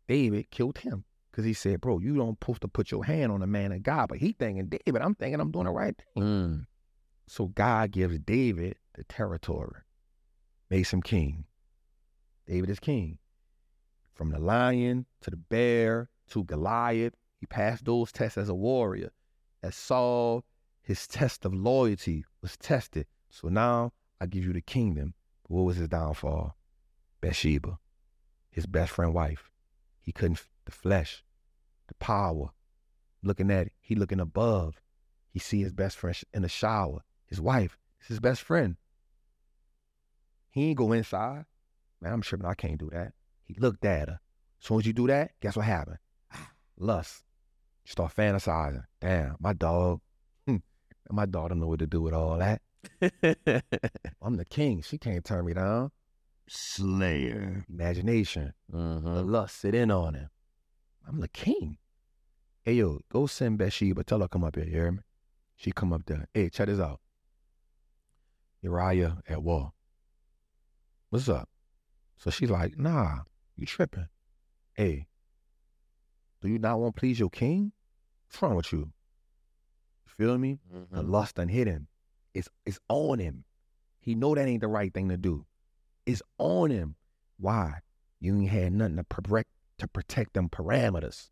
David killed him. Because he said, bro, you don't supposed to put your hand on a man of God. But he thinking, David, I'm thinking I'm doing the right thing. Mm. So God gives David the territory, makes him king. David is king. from the lion to the bear to Goliath. He passed those tests as a warrior. As Saul, his test of loyalty was tested. So now I give you the kingdom. But what was his downfall? Bathsheba, his best friend wife. He couldn't, the flesh, the power. Looking at it, he looking above. He see his best friend in the shower. His wife, is his best friend. He ain't go inside. Man, I'm tripping. I can't do that. He looked at her. As soon as you do that, guess what happened? *sighs* Lust. You start fantasizing. Damn, my dog. Hmm, my dog don't know what to do with all that. *laughs* I'm the king. She can't turn me down. Slayer. Imagination. Mm-hmm. The lust sit in on him. I'm the king. Hey yo, go send Bathsheba. Tell her come up here. You hear me? She come up there. Hey, check this out. Uriah at war. What's up? So she's like, Nah, you tripping. Hey, do you not want to please your king? What's wrong with you? You feel me? The Mm-hmm. lust done hit him. It's it's on him. He know that ain't the right thing to do. It's on him. Why? You ain't had nothing to protect to protect them parameters.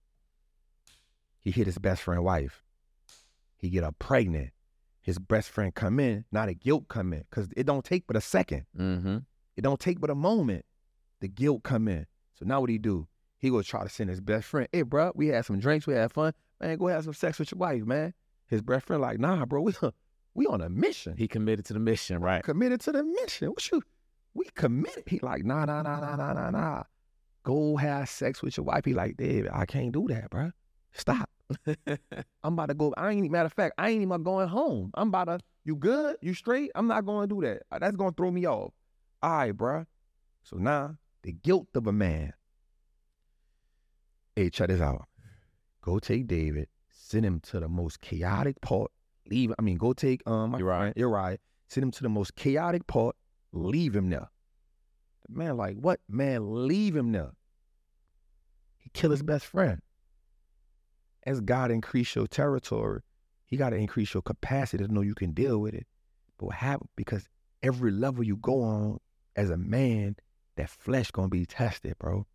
He hit his best friend wife. He get her pregnant. His best friend come in. Now the guilt come in. Cause it don't take but a second. Mm-hmm. It don't take but a moment. The guilt come in. So now what he do? He go try to send his best friend. Hey, bro, we had some drinks, we had fun. Man, go have some sex with your wife, man. His best friend like, nah, bro, we we on a mission. He committed to the mission, right? committed to the mission. What you? We committed. He like, nah, nah, nah, nah, nah, nah, nah. Go have sex with your wife. He like, David, I can't do that, bro. Stop. *laughs* I'm about to go. I ain't matter of fact, I ain't even going home. I'm about to. You good? You straight? I'm not going to do that. That's gonna throw me off. All right, bro. So now the guilt of a man. Hey, check this out. Go take David, send him to the most chaotic part. Leave. I mean, go take um. My You're right. friend, You're right. Send him to the most chaotic part. Leave him there. The man, like what? Man, leave him there. He kill his best friend. As God increase your territory, He got to increase your capacity to know you can deal with it. But what happened? Because every level you go on as a man, that flesh gonna be tested, bro.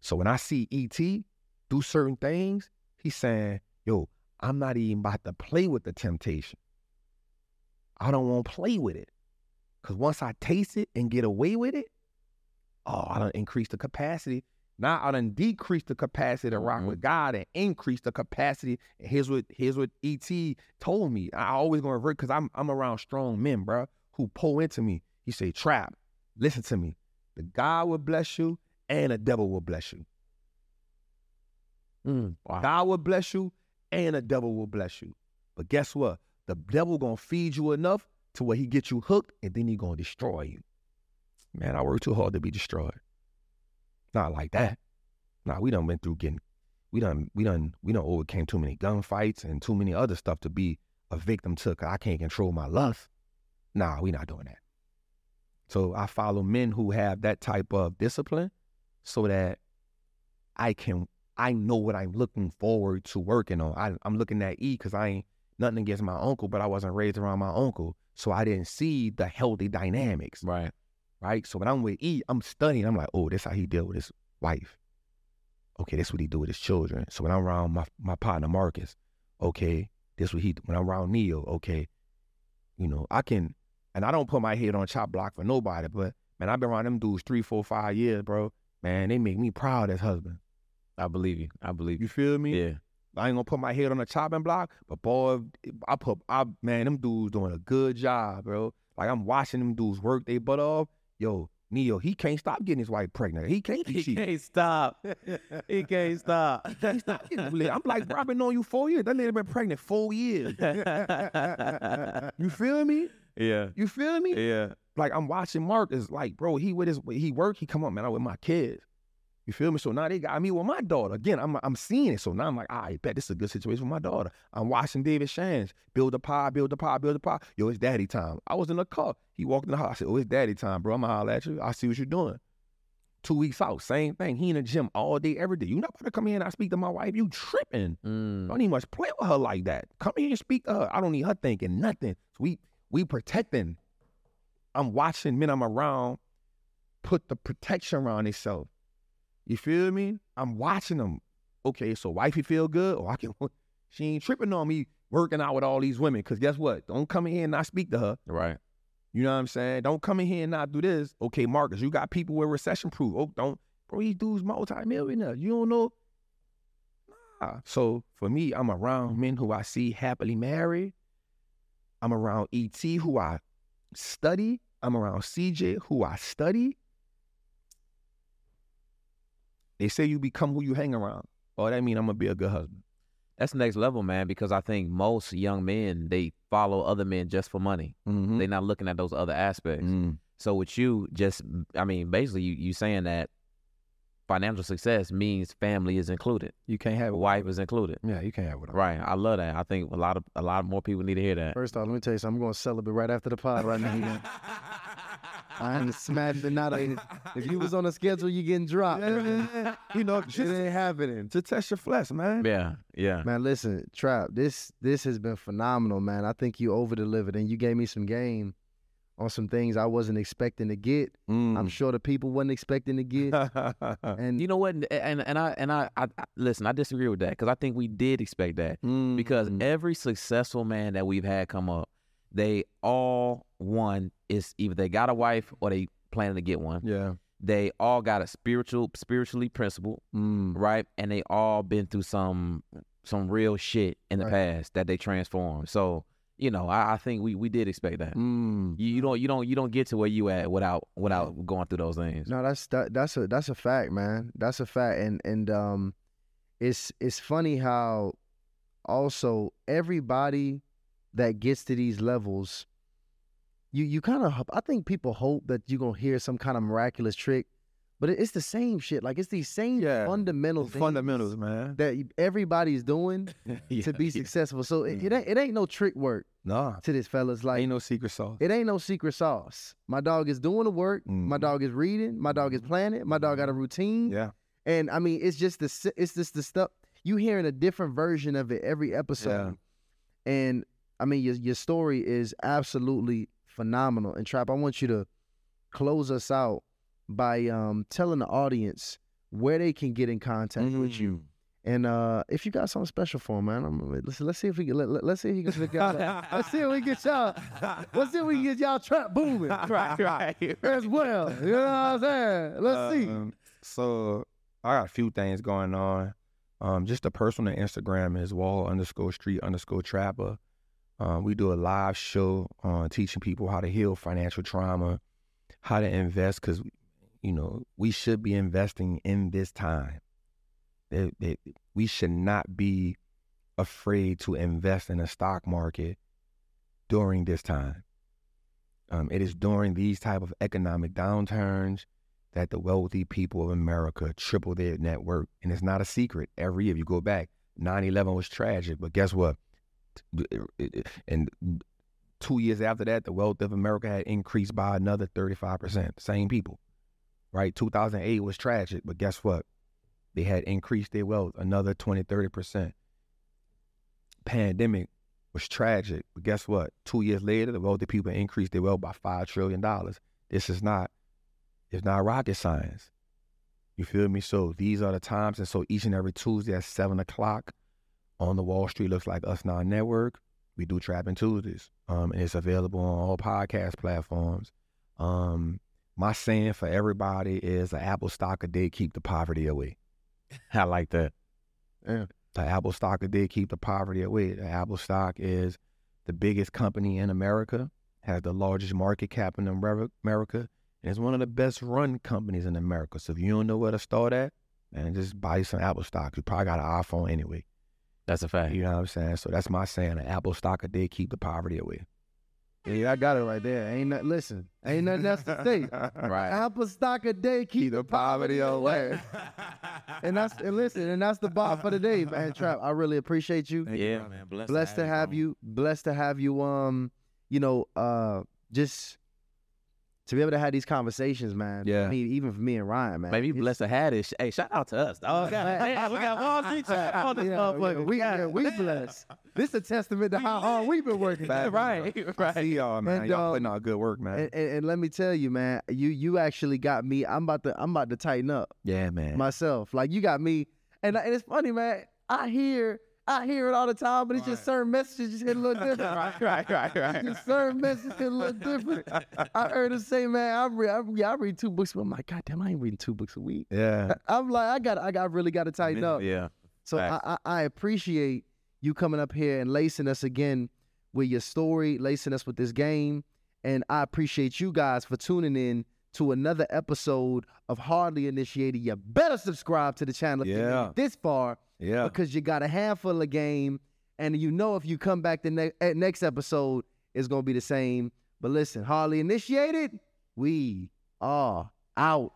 So when I see ET do certain things, he's saying, "Yo, I'm not even about to play with the temptation. I don't want to play with it, cause once I taste it and get away with it, oh, I done increase the capacity. Now I done decrease the capacity to rock Mhm. with God and increase the capacity. And here's what here's what ET told me. I always gonna revert because I'm I'm around strong men, bro, who pull into me. He say, "Trap, listen to me. The God will bless you, and the devil will bless you. Mm, wow. God will bless you, and the devil will bless you. But guess what? The devil gonna feed you enough to where he get you hooked, and then he gonna destroy you. Man, I work too hard to be destroyed. Not like that. Nah, we done went through getting, we done, we done, we done overcame too many gunfights and too many other stuff to be a victim to. Cause I can't control my lust. Nah, we not doing that. So I follow men who have that type of discipline, so that I can I know what I'm looking forward to working on. I, I'm looking at E because I ain't nothing against my uncle, but I wasn't raised around my uncle, so I didn't see the healthy dynamics, Right. right? So when I'm with E, I'm studying. I'm like, oh, this how he deal with his wife. Okay, this what he do with his children. So when I'm around my my partner Marcus, okay, this what he. When I'm around Neil, okay, you know I can, and I don't put my head on chop block for nobody, but man, I've been around them dudes three, four, five years, bro. Man, they make me proud as husband. I believe you. I believe You you. feel me? Yeah. I ain't gonna put my head on the chopping block, but boy, I put, I man, them dudes doing a good job, bro. Like I'm watching them dudes work they butt off. Yo, Neo, he can't stop getting his wife pregnant. He can't. He cheat. can't stop. He can't stop. *laughs* He stop getting lit. I'm like, bro, I've been knowing you four years. That lady been pregnant four years. *laughs* you feel me? Yeah. You feel me? Yeah. Like I'm watching Mark is like, bro, he with his he work, he come up, man, I with my kids. You feel me? So now they got me with my daughter. Again, I'm I'm seeing it. So now I'm like, I bet this is a good situation for my daughter. I'm watching David Shands build the pie, build the pie, build the pie. Yo, it's daddy time. I was in the car. He walked in the house. I said, Oh, it's daddy time, bro. I'ma holler at you. I see what you're doing. Two weeks out, same thing. He in the gym all day, every day. You not about to come here and I speak to my wife. You tripping. Mm. Don't even much play with her like that. Come here and speak to her. I don't need her thinking nothing. So we we protecting. I'm watching men I'm around put the protection around themselves. You feel me? I'm watching them. Okay, so wifey feel good, or I can. She ain't tripping on me working out with all these women. Cause guess what? Don't come in here and not speak to her. Right. You know what I'm saying? Don't come in here and not do this. Okay, Marcus, you got people with recession proof. Oh, don't, bro, these dudes multi-millionaires. You don't know. Nah. So for me, I'm around men who I see happily married. I'm around ET who I study. I'm around CJ who I study. They say you become who you hang around. Oh, that mean I'm gonna be a good husband. That's next level, man, because I think most young men, they follow other men just for money. Mm-hmm. They're not looking at those other aspects. Mm. So with you, just I mean, basically you you saying that financial success means family is included, You can't have it. wife is included. Yeah, you can't have it. Right. I love that. I think a lot of a lot more people need to hear that. First off, let me tell you something. I'm going to celebrate right after the pod right now. I'm smashed the knot. If you was on a schedule, you getting dropped. Yeah, you know, It ain't happening. to test your flesh, man. Yeah. Yeah. Man, listen, Trap, this this has been phenomenal, man. I think you over delivered and you gave me some game on some things I wasn't expecting to get. Mm. I'm sure the people wasn't expecting to get. *laughs* And You know what? And and, and I and I, I, I listen. I disagree with that because I think we did expect that because Mm. every successful man that we've had come up, they all one is either they got a wife or they planning to get one. yeah. They all got a spiritual, spiritually principled, Mm. right? And they all been through some some real shit in the Right. past that they transformed. So you know, I, I think we we did expect that. Mm. You, you don't you don't you don't get to where you at without without going through those things. No, that's that, that's a that's a fact, man. That's a fact, and and um, it's it's funny how also everybody that gets to these levels, you you kind of I think people hope that you're gonna hear some kind of miraculous trick, but it's the same shit. Like it's these same Yeah, fundamental things Fundamentals, man. that everybody's doing *laughs* to be successful. So it, it ain't it ain't no trick work Nah. to this fellas. Like Ain't no secret sauce. it ain't no secret sauce. My dog is doing the work. My Mhm. dog is reading. My dog is planning. My dog got a routine. Yeah. And I mean, it's just the it's just the stuff you hearing a different version of it every episode. And I mean, your your story is absolutely phenomenal. And Trap, I want you to close us out by um telling the audience where they can get in contact with you. Mm. And uh if you got something special for him, man, I'm, let's let's see if we can let, let, us see if we can get y'all. let's see if we get y'all. Let's see if we can get y'all trap booming *laughs* right, right. as well. You know what I'm saying? Let's see. Um, so I got a few things going on. Um, just a personal Instagram is wall underscore street underscore trapper. Um, we do a live show on teaching people how to heal financial trauma, how to invest, because you know we should be investing in this time. It- it- we should not be afraid to invest in the stock market during this time. Um, it is during these type of economic downturns that the wealthy people of America triple their net worth. And it's not a secret. Every year, if you go back, 9 11 was tragic, but guess what? And two years after that, the wealth of America had increased by another 35%. Same people, right? 2008 was tragic, but guess what? They had increased their wealth another 20, 30%. Pandemic was tragic, but guess what? Two years later, the wealthy people increased their wealth by $5 trillion. This is not it's not rocket science. You feel me? So these are the times, and so each and every Tuesday at seven o'clock on the Wall Street looks like Us Now Network. We do Trapping Tuesdays, um, and it's available on all podcast platforms. Um, my saying for everybody is: an apple stock a day keep the poverty away. *laughs* I like that. The Apple stock a day keep the poverty away. The Apple stock is the biggest company in America, has the largest market cap in America, and it's one of the best run companies in America. So if you don't know where to start at, man, just buy some Apple stock. You probably got an iPhone anyway. That's a fact. You know what I'm saying? So that's my saying. An Apple stock a day keep the poverty away. Yeah, I got it right there. Ain't nothing. Listen, ain't nothing else to say. *laughs* Right. Apple stock a day keep, the poverty away. *laughs* and that's and listen, and that's the bar for the day, man. *laughs* Trap, I really appreciate you. Yeah, man. Blessed, Blessed to have you. Blessed to have you. Um, you know, uh, just to be able to have these conversations, man. Yeah. I mean, even for me and Ryan, man. Maybe it's- bless a had it. Hey, shout out to us. dog. *laughs* Hey, we got Wall Street *laughs* chat on this motherfucker. we, yeah, we *laughs* blessed. This is a testament to how hard we've been working. Facts. right, right. see y'all, man. And, y'all uh, putting out good work, man. And, and, and let me tell you, man, you you actually got me. I'm about to I'm about to tighten up yeah, man. myself. Like you got me, and and it's funny, man. I hear I hear it all the time, but it's just certain messages just hit a little different. *laughs* right, right, right, right. Just certain messages hit a little different. I heard her say, man, I read I, read- I read two books. But I'm like, God damn, I ain't reading two books a week. yeah. *laughs* I'm like, I got I got really got to tighten up. Yeah. So I, I, I appreciate you coming up here and lacing us again with your story, lacing us with this game. And I appreciate you guys for tuning in to another episode of Hardly Initiated. You better subscribe to the channel if you made Yeah. this far Yeah. because you got a handful of game. And you know if you come back the ne- next episode, it's going to be the same. But listen, Hardly Initiated, we are out.